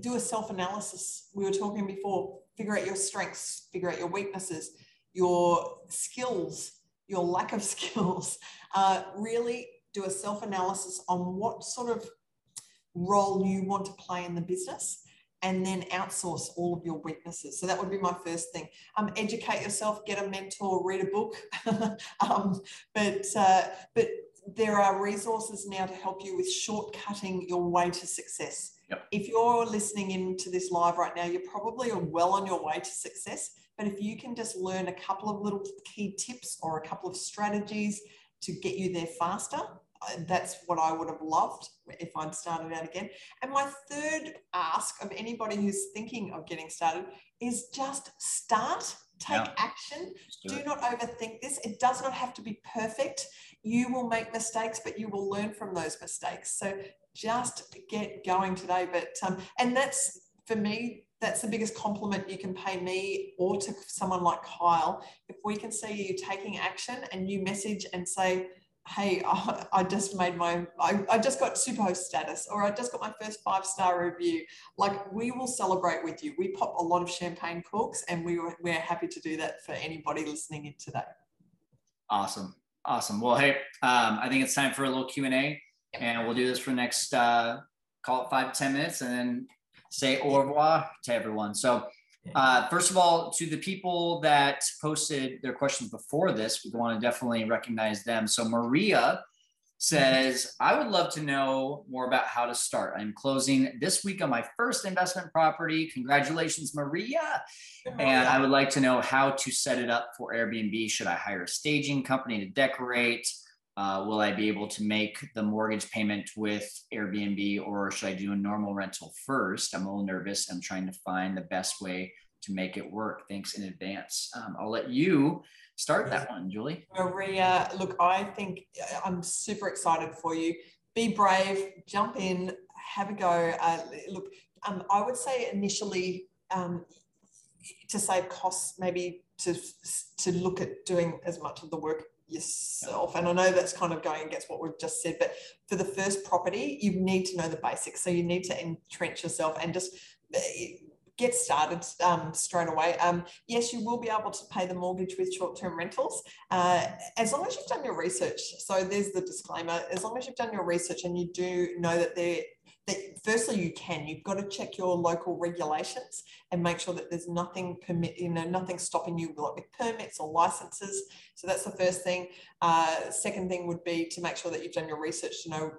do a self analysis. We were talking before, figure out your strengths, figure out your weaknesses, your skills, your lack of skills. Uh, really do a self analysis on what sort of role you want to play in the business and then outsource all of your weaknesses. So that would be my first thing. Um, educate yourself, get a mentor, read a book. um, but uh, but there are resources now to help you with shortcutting your way to success. Yep. If you're listening into this live right now, you're probably well on your way to success. But if you can just learn a couple of little key tips or a couple of strategies to get you there faster, that's what I would have loved if I'd started out again. And my third ask of anybody who's thinking of getting started is just start, take yeah. action. Do, do not overthink this. It does not have to be perfect. You will make mistakes, but you will learn from those mistakes. So just get going today. But um, and that's for me. That's the biggest compliment you can pay me or to someone like Kyle. If we can see you taking action and you message and say, hey, I, just made my, I, I just got superhost status, or I just got my first five star review. Like we will celebrate with you. We pop a lot of champagne corks, and we were, we're happy to do that for anybody listening in today. Awesome, awesome. Well, hey, um, I think it's time for a little Q and A, and we'll do this for the next uh, call it five to ten minutes, and then say au revoir to everyone. So uh, first of all, to the people that posted their questions before this, we want to definitely recognize them. So Maria says, I would love to know more about how to start. I'm closing this week on my first investment property. Congratulations, Maria. And I would like to know how to set it up for Airbnb. Should I hire a staging company to decorate? Uh, will I be able to make the mortgage payment with Airbnb or should I do a normal rental first? I'm a little nervous. I'm trying to find the best way to make it work. Thanks in advance. Um, I'll let you start that one, Julie. Maria, look, I think uh, I'm super excited for you. Be brave, jump in, have a go. Uh, look, um, I would say initially um, to save costs, maybe to to look at doing as much of the work yourself. And I know that's kind of going against what we've just said, but for the first property, you need to know the basics. So you need to entrench yourself and just eh, get started um, straight away. Um, yes, you will be able to pay the mortgage with short-term rentals uh, as long as you've done your research. So there's the disclaimer: as long as you've done your research and you do know that they're that firstly you can you've got to check your local regulations and make sure that there's nothing permit you know nothing stopping you like with permits or licenses. So that's the first thing. Uh, second thing would be to make sure that you've done your research to know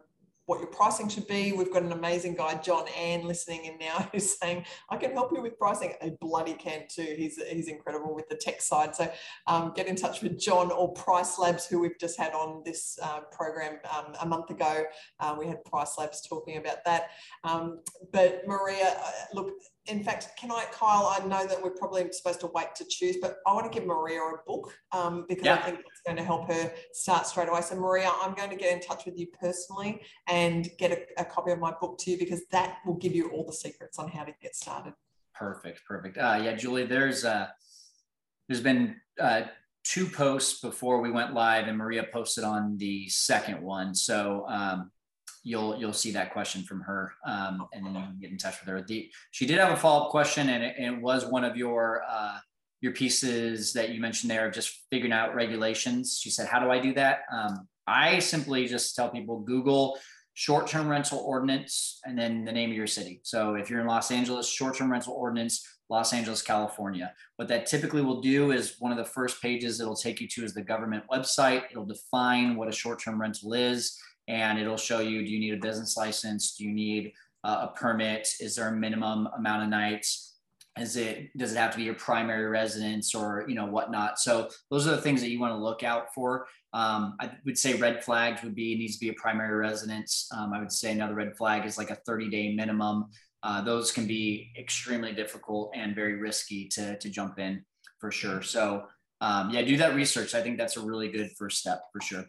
what your pricing should be. We've got an amazing guy, John Ann, listening in now, who's saying, I can help you with pricing. A bloody can too. He's, he's incredible with the tech side. So um, get in touch with John or PriceLabs, who we've just had on this uh, program um, a month ago. Uh, we had PriceLabs talking about that. Um, but Maria, uh, look, in fact, can I, Kyle? I know that we're probably supposed to wait to choose, but I want to give Maria a book um, because yeah. I think it's going to help her start straight away. So, Maria, I'm going to get in touch with you personally and get a, a copy of my book to you because that will give you all the secrets on how to get started. Perfect, perfect. Uh, yeah, Julie, there's uh, there's been uh, two posts before we went live, and Maria posted on the second one. So um, you'll you'll see that question from her, um, and then you can get in touch with her. The, she did have a follow up question, and it, it, was one of your uh, your pieces that you mentioned there of just figuring out regulations. She said, "How do I do that?" Um, I simply just tell people Google short term rental ordinance and then the name of your city. So if you're in Los Angeles, short term rental ordinance, Los Angeles, California. What that typically will do is one of the first pages it'll take you to is the government website. It'll define what a short term rental is and it'll show you do you need a business license? Do you need uh, a permit? Is there a minimum amount of nights? Is it does it have to be your primary residence or you know whatnot? So those are the things that you want to look out for. Um, i would say red flags would be needs to be a primary residence. Um, i would say another red flag is like a 30 day minimum. Uh, those can be extremely difficult and very risky to, to jump in for sure. So um, yeah do that research. I think that's a really good first step for sure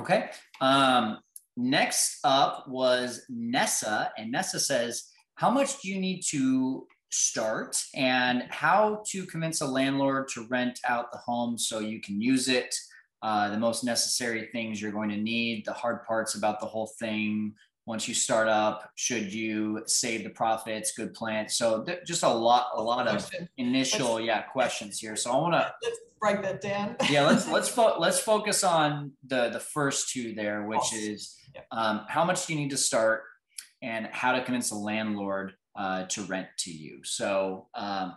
Okay. Um, next up was Nessa, and Nessa says, How much do you need to start and how to convince a landlord to rent out the home so you can use it? Uh, the most necessary things you're going to need, the hard parts about the whole thing. Once you start up, should you save the profits? Good plan. So th- just a lot, a lot of initial, yeah, questions here. So I want to break that down. yeah, let's let's fo- let's focus on the the first two there, which awesome. is um, how much do you need to start, and how to convince a landlord uh, to rent to you. So um.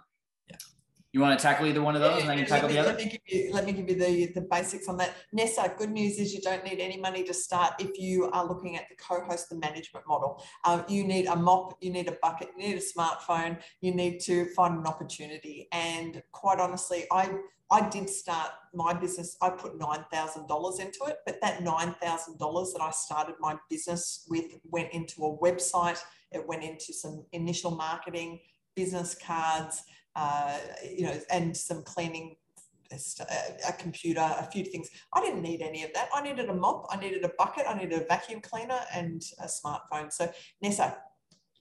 You want to tackle either one of those, and I can tackle me, the other. Let me give you, let me give you the, the basics on that. Nessa, good news is you don't need any money to start if you are looking at the co-host the management model. Um, you need a mop, you need a bucket, you need a smartphone, you need to find an opportunity. And quite honestly, I I did start my business. I put nine thousand dollars into it, but that nine thousand dollars that I started my business with went into a website. It went into some initial marketing, business cards uh, you know, and some cleaning a computer, a few things. I didn't need any of that. I needed a mop, I needed a bucket, I needed a vacuum cleaner and a smartphone. So Nessa,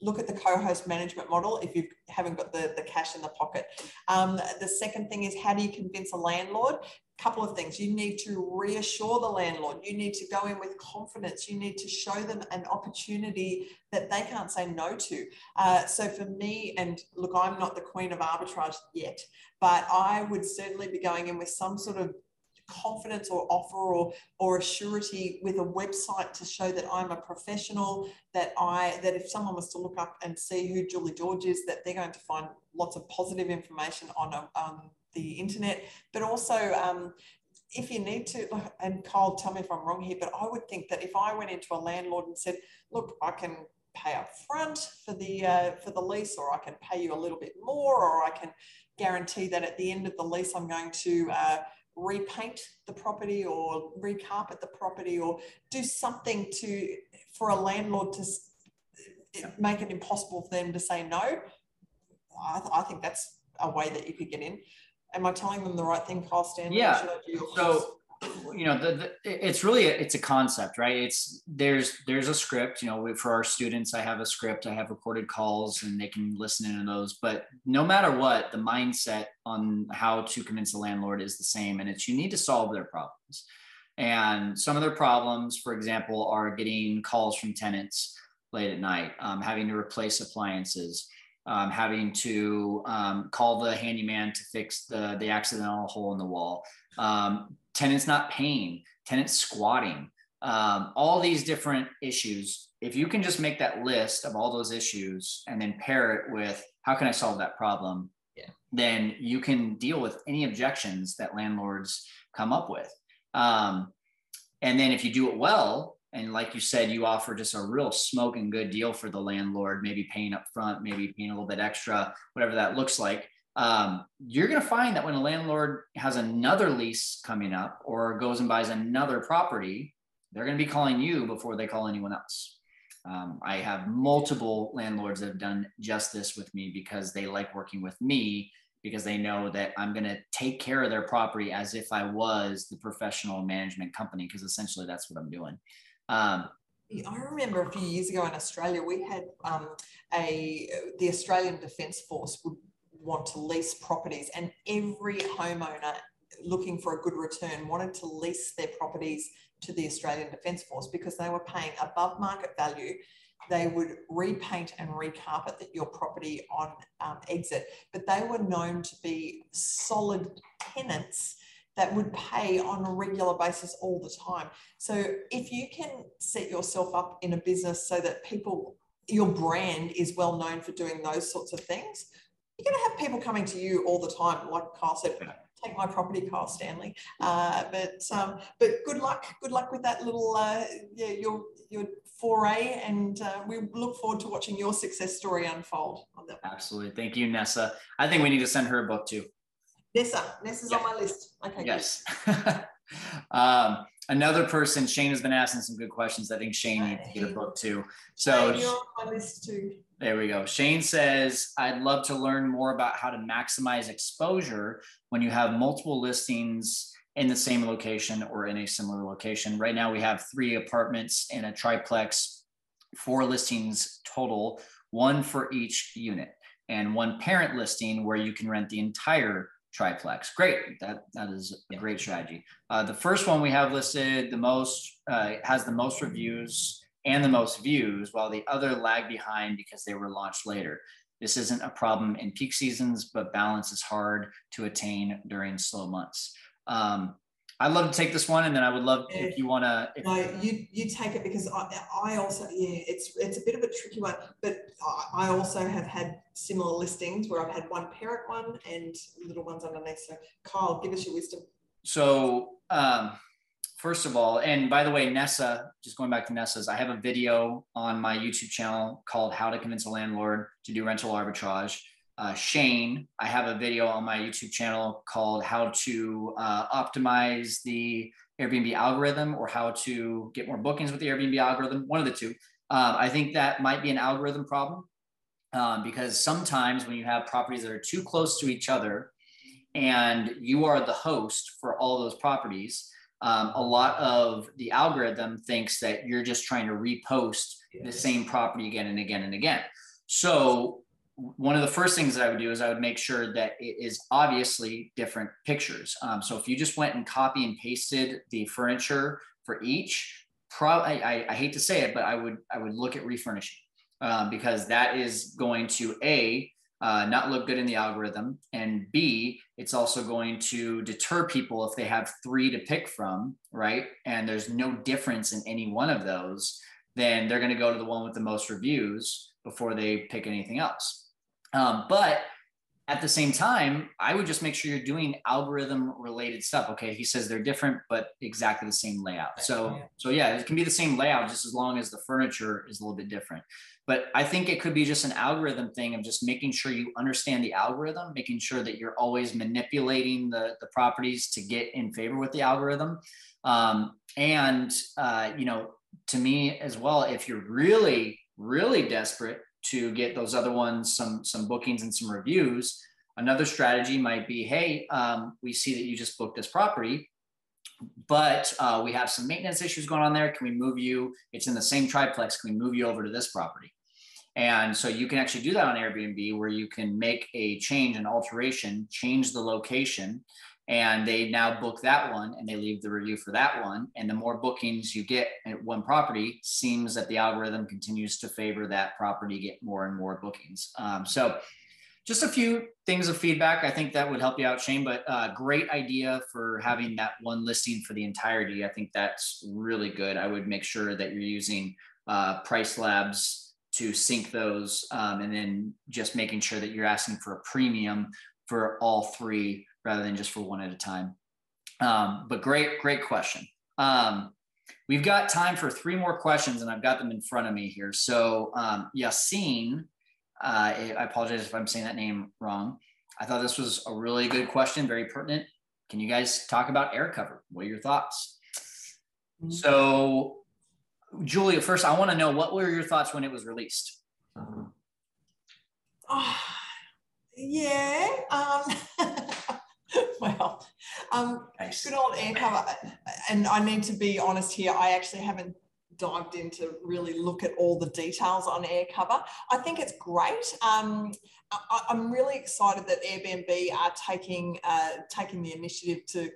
look at the co-host management model if you haven't got the, the cash in the pocket. Um, the second thing is how do you convince a landlord? Couple of things. You need to reassure the landlord. You need to go in with confidence. You need to show them an opportunity that they can't say no to. Uh, so for me, and look, I'm not the queen of arbitrage yet, but I would certainly be going in with some sort of confidence or offer or or a surety with a website to show that I'm a professional that I that if someone was to look up and see who Julie George is that they're going to find lots of positive information on a, um, the internet, but also um, if you need to, and Kyle, tell me if I'm wrong here, but I would think that if I went into a landlord and said, look, I can pay up front for the uh, for the lease, or I can pay you a little bit more, or I can guarantee that at the end of the lease, I'm going to uh, repaint the property or recarpet the property or do something to for a landlord to make it impossible for them to say no. I, th- I think that's a way that you could get in am I telling them the right thing, Kyle Stanley? Yeah. So you know the, the, it's really a, it's a concept right? It's there's there's a script you know for our students i have a script i have recorded calls and they can listen into those. But no matter what the mindset on how to convince a landlord is the same and it's you need to solve their problems. And some of their problems for example are getting calls from tenants late at night um, having to replace appliances um, having to um, call the handyman to fix the, the accidental hole in the wall, um, tenants not paying, tenants squatting, um, all these different issues. If you can just make that list of all those issues and then pair it with how can I solve that problem, yeah. then you can deal with any objections that landlords come up with. Um, and then if you do it well, and like you said you offer just a real smoking good deal for the landlord maybe paying up front maybe paying a little bit extra whatever that looks like um, you're going to find that when a landlord has another lease coming up or goes and buys another property they're going to be calling you before they call anyone else um, i have multiple landlords that have done just this with me because they like working with me because they know that I'm going to take care of their property as if I was the professional management company, because essentially that's what I'm doing. Um, I remember a few years ago in Australia, we had um, a the Australian Defence Force would want to lease properties, and every homeowner looking for a good return wanted to lease their properties to the Australian Defence Force because they were paying above market value. They would repaint and recarpet your property on um, exit, but they were known to be solid tenants that would pay on a regular basis all the time. So if you can set yourself up in a business so that people, your brand is well known for doing those sorts of things, you're going to have people coming to you all the time. Like Kyle said, take my property, Kyle Stanley. Uh, but um, but good luck, good luck with that little uh, yeah your your foray, and uh, we look forward to watching your success story unfold. Absolutely, thank you, Nessa. I think we need to send her a book too. Nessa. Nessa's yeah. on my list. Okay. Yes. um, another person, Shane has been asking some good questions. I think Shane needs to get a book too. So on my list too. There we go. Shane says, I'd love to learn more about how to maximize exposure when you have multiple listings in the same location or in a similar location. Right now, we have three apartments and a triplex, four listings total, one for each unit, and one parent listing where you can rent the entire triplex. Great, that that is a great strategy. Uh, the first one we have listed the most uh, has the most reviews and the most views, while the other lag behind because they were launched later. This isn't a problem in peak seasons, but balance is hard to attain during slow months. Um, I'd love to take this one, and then I would love if you want to. No, you you take it because I, I also yeah, it's it's a bit of a tricky one, but I also have had similar listings where I've had one parent one and little ones underneath. So Kyle, give us your wisdom. So um, first of all, and by the way, Nessa, just going back to Nessa's, I have a video on my YouTube channel called "How to Convince a Landlord to Do Rental Arbitrage." Uh, Shane, I have a video on my YouTube channel called How to uh, Optimize the Airbnb Algorithm or How to Get More Bookings with the Airbnb Algorithm, one of the two. Um, I think that might be an algorithm problem um, because sometimes when you have properties that are too close to each other and you are the host for all those properties, um, a lot of the algorithm thinks that you're just trying to repost yes. the same property again and again and again. So one of the first things that I would do is I would make sure that it is obviously different pictures. Um, so if you just went and copy and pasted the furniture for each, probably I, I, hate to say it, but I would I would look at refurnishing um, because that is going to a uh, not look good in the algorithm, and b it's also going to deter people if they have three to pick from, right? And there's no difference in any one of those, then they're going to go to the one with the most reviews before they pick anything else. Um, but at the same time, I would just make sure you're doing algorithm related stuff. Okay, he says they're different, but exactly the same layout. So, so yeah, it can be the same layout just as long as the furniture is a little bit different. But I think it could be just an algorithm thing of just making sure you understand the algorithm, making sure that you're always manipulating the, the properties to get in favor with the algorithm. Um, and, uh, you know, to me as well, if you're really really desperate to get those other ones some some bookings and some reviews. Another strategy might be hey um, we see that you just booked this property but uh, we have some maintenance issues going on there. Can we move you? It's in the same triplex. Can we move you over to this property? And so you can actually do that on airbnb where you can make a change an alteration change the location and they now book that one and they leave the review for that one. And the more bookings you get at one property seems that the algorithm continues to favor that property get more and more bookings. Um, so just a few things of feedback. I think that would help you out shane but uh, great idea for having that one listing for the entirety. I think that's really good. I would make sure that you're using uh, PriceLabs to sync those um, and then just making sure that you're asking for a premium for all three rather than just for one at a time. Um, but great, great question. Um, we've got time for three more questions, and I've got them in front of me here. So um, Yassine, uh, I apologize if I'm saying that name wrong. I thought this was a really good question, very pertinent. Can you guys talk about AirCover? What are your thoughts? Mm-hmm. So, Julia, first, I want to know what were your thoughts when it was released? Oh, yeah. Um, well, um, nice. good old AirCover. And I need to be honest here, I actually haven't dived in to really look at all the details on AirCover. I think it's great. Um, I, am really excited that Airbnb are taking uh, taking the initiative to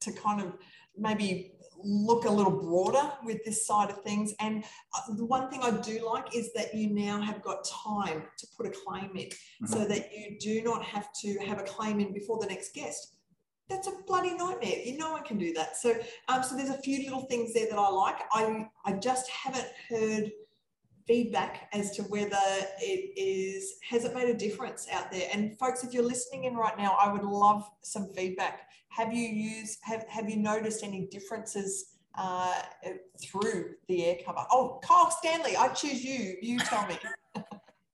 to kind of maybe look a little broader with this side of things. And uh, the one thing I do like is that you now have got time to put a claim in mm-hmm. so that you do not have to have a claim in before the next guest. That's a bloody nightmare. You, no one can do that. So, um, so there's a few little things there that I like. I, I just haven't heard feedback as to whether it is has it made a difference out there. And folks if you're listening in right now i would love some feedback. Have you used have, have you noticed any differences uh, through the AirCover? Oh kyle stanley i choose you. You tell me.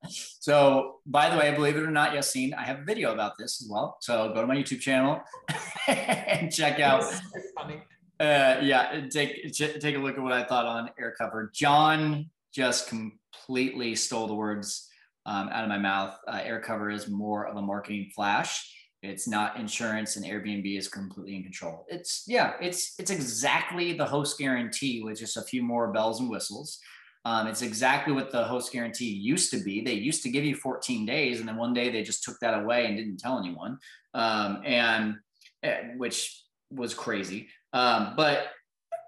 So by the way believe it or not yassine i have a video about this as well. So go to my youtube channel and check out funny. uh, yeah, take take a look at what I thought on AirCover. John just completely stole the words um, out of my mouth. Uh, AirCover is more of a marketing flash. It's not insurance, and Airbnb is completely in control. It's yeah, it's it's exactly the host guarantee with just a few more bells and whistles. Um, it's exactly what the host guarantee used to be. They used to give you 14 days, and then one day they just took that away and didn't tell anyone, um, and eh, which was crazy. Um, but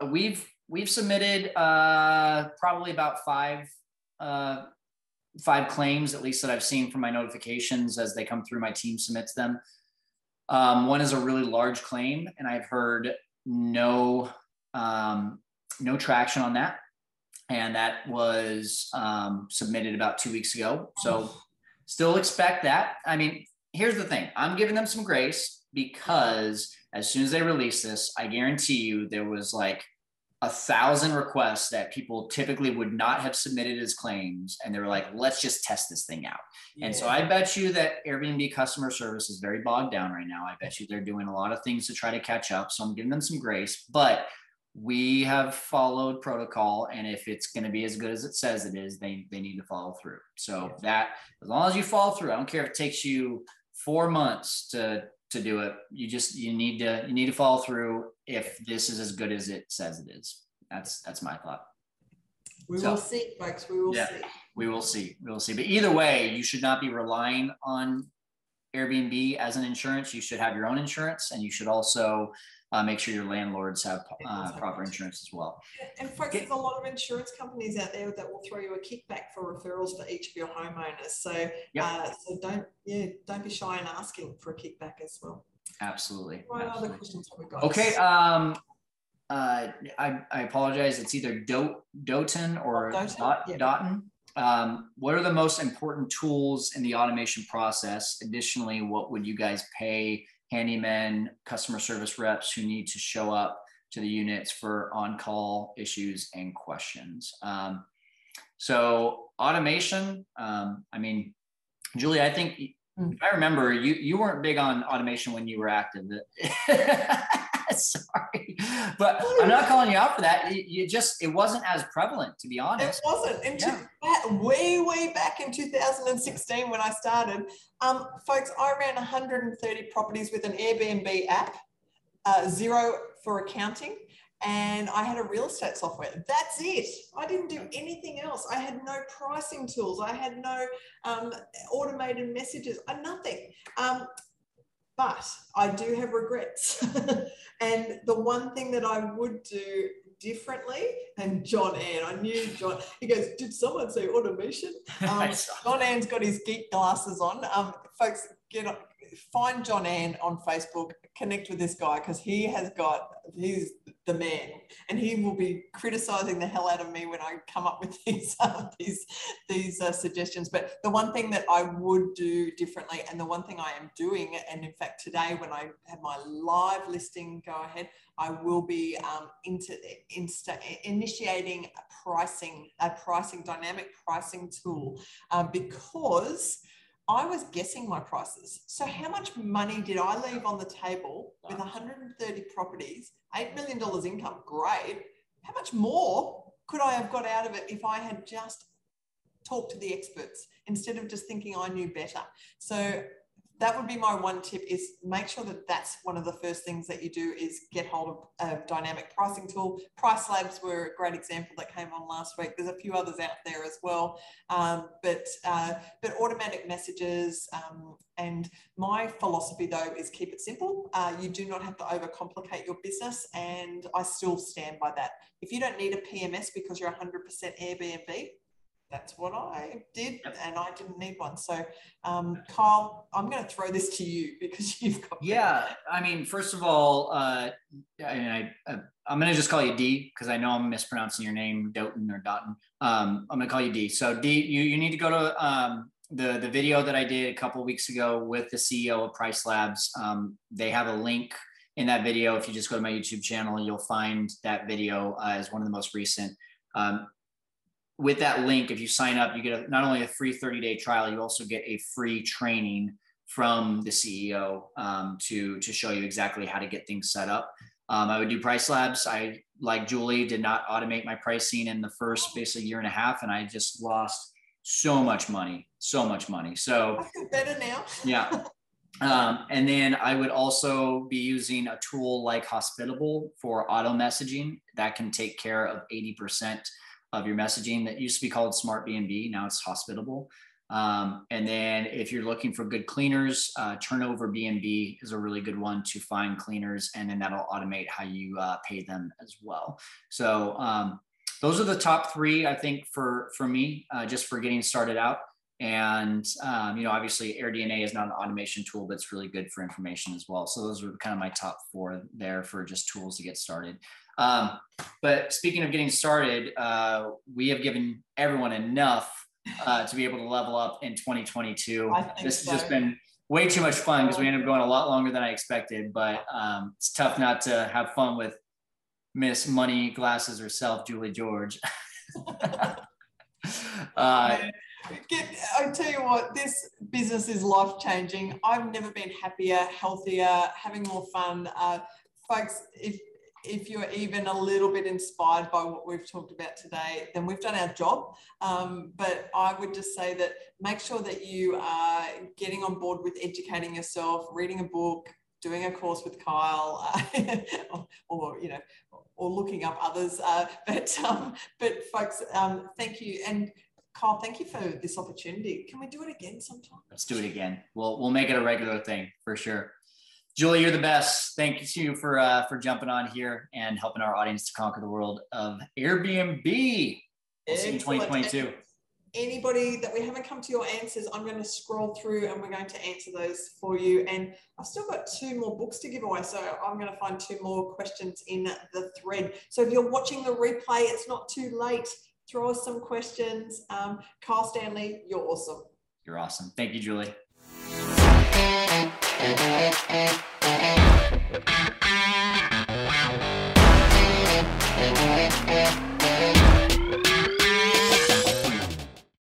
we've we've submitted uh, probably about five uh, five claims at least that I've seen from my notifications as they come through. My team submits them. Um, one is a really large claim, and I've heard no um, no traction on that, and that was um, submitted about two weeks ago. So still expect that. I mean, here's the thing: I'm giving them some grace because as soon as they release this, I guarantee you there was like a thousand requests that people typically would not have submitted as claims and they were like let's just test this thing out. Yeah. and so i bet you that airbnb customer service is very bogged down right now. I bet you they're doing a lot of things to try to catch up so i'm giving them some grace but we have followed protocol and if it's going to be as good as it says it is they they need to follow through. So that as long as you follow through i don't care if it takes you four months to to do it. You just you need to you need to follow through if this is as good as it says it is. That's that's my thought. We so, will see, folks. We will yeah, see. We will see. We will see. But either way, you should not be relying on Airbnb as an insurance. You should have your own insurance, and you should also uh, make sure your landlords have uh, proper insurance as well. And folks, there's a lot of insurance companies out there that will throw you a kickback for referrals for each of your homeowners. So, yep. uh, so don't yeah, don't be shy in asking for a kickback as well. Absolutely. What Absolutely. other questions have we got? Okay. Um, uh, I, I apologize. It's either Do- Doten or oh, Dot, yeah. Dotten. Um, what are the most important tools in the automation process? Additionally, what would you guys pay handymen, customer service reps who need to show up to the units for on-call issues and questions. Um, so automation, um, I mean, Julie, I think hmm. I remember you you weren't big on automation when you were active. Sorry, but I'm not calling you out for that. You just it wasn't as prevalent, to be honest. It wasn't. Until yeah. way way back in 2016 when I started, um, folks, I ran 130 properties with an Airbnb app, uh, Xero for accounting, and I had a real estate software. That's it. I didn't do anything else. I had no pricing tools. I had no um, automated messages. Uh, nothing. Um, but I do have regrets. and the one thing that I would do differently, and John Ann, I knew John, he goes, Did someone say automation? Um, John Ann's got his geek glasses on. Um, folks, get on, find John Ann on Facebook, connect with this guy because he has got, he's the man and he will be criticizing the hell out of me when I come up with these, uh, these, these uh, suggestions. But the one thing that I would do differently and the one thing I am doing, and in fact, today when I have my live listing go ahead, I will be um, into, insta, initiating a pricing, a pricing, dynamic pricing tool uh, because I was guessing my prices. So, how much money did I leave on the table with 130 properties, $8 million income? Great. How much more could I have got out of it if I had just talked to the experts instead of just thinking I knew better? So, that would be my one tip is make sure that that's one of the first things that you do is get hold of a dynamic pricing tool. PriceLabs were a great example that came on last week. There's a few others out there as well. Um, but uh, but automatic messages um, and my philosophy though is keep it simple. Uh, you do not have to overcomplicate your business and i still stand by that. If you don't need a pms because you're 100% airbnb that's what I did, yep. and I didn't need one. So, um, Kyle, I'm going to throw this to you because you've got. Yeah, I mean, first of all, uh, I, I, I'm going to just call you D because I know I'm mispronouncing your name, Doten or Dotten. Um, I'm going to call you D. So, D, you you need to go to um, the the video that I did a couple weeks ago with the CEO of PriceLabs. Um, they have a link in that video. If you just go to my YouTube channel, you'll find that video uh, as one of the most recent. Um, with that link, if you sign up, you get a, not only a free 30 day trial, you also get a free training from the CEO um, to, to show you exactly how to get things set up. Um, I would do PriceLabs. I, like Julie, did not automate my pricing in the first basically year and a half, and I just lost so much money, so much money. So better now. yeah. Um, and then I would also be using a tool like Hospitable for auto messaging that can take care of 80% of your messaging that used to be called Smartbnb. Now it's Hospitable. Um, and then if you're looking for good cleaners, uh, TurnoverBnB is a really good one to find cleaners, and then that'll automate how you uh, pay them as well. So um, those are the top three, I think, for for me, uh, just for getting started out. And um, you know, obviously, AirDNA is not an automation tool, but it's really good for information as well. So those are kind of my top four there for just tools to get started. Um, but speaking of getting started, uh, we have given everyone enough uh, to be able to level up in 2022. This so. has just been way too much fun because we ended up going a lot longer than I expected. But um, it's tough not to have fun with Miss Money Glasses herself, Julie George. uh, Get, I tell you what, this business is life changing. I've never been happier, healthier, having more fun. Uh, folks, if if you're even a little bit inspired by what we've talked about today, then we've done our job. Um, but I would just say that make sure that you are getting on board with educating yourself, reading a book, doing a course with Kyle, uh, or, or, you know, or looking up others. Uh, but um, but folks, um, thank you and. Kyle, thank you for this opportunity. Can we do it again sometime? Let's do it again. We'll we'll make it a regular thing for sure. Julie, you're the best. Thank you for uh, for jumping on here and helping our audience to conquer the world of Airbnb. We'll see in 2022. Anybody that we haven't come to your answers, I'm going to scroll through and we're going to answer those for you. And I've still got two more books to give away, so I'm going to find two more questions in the thread. So if you're watching the replay, it's not too late. Throw us some questions. Um, Kyle Stanley, you're awesome. You're awesome. Thank you, Julie. Thank you.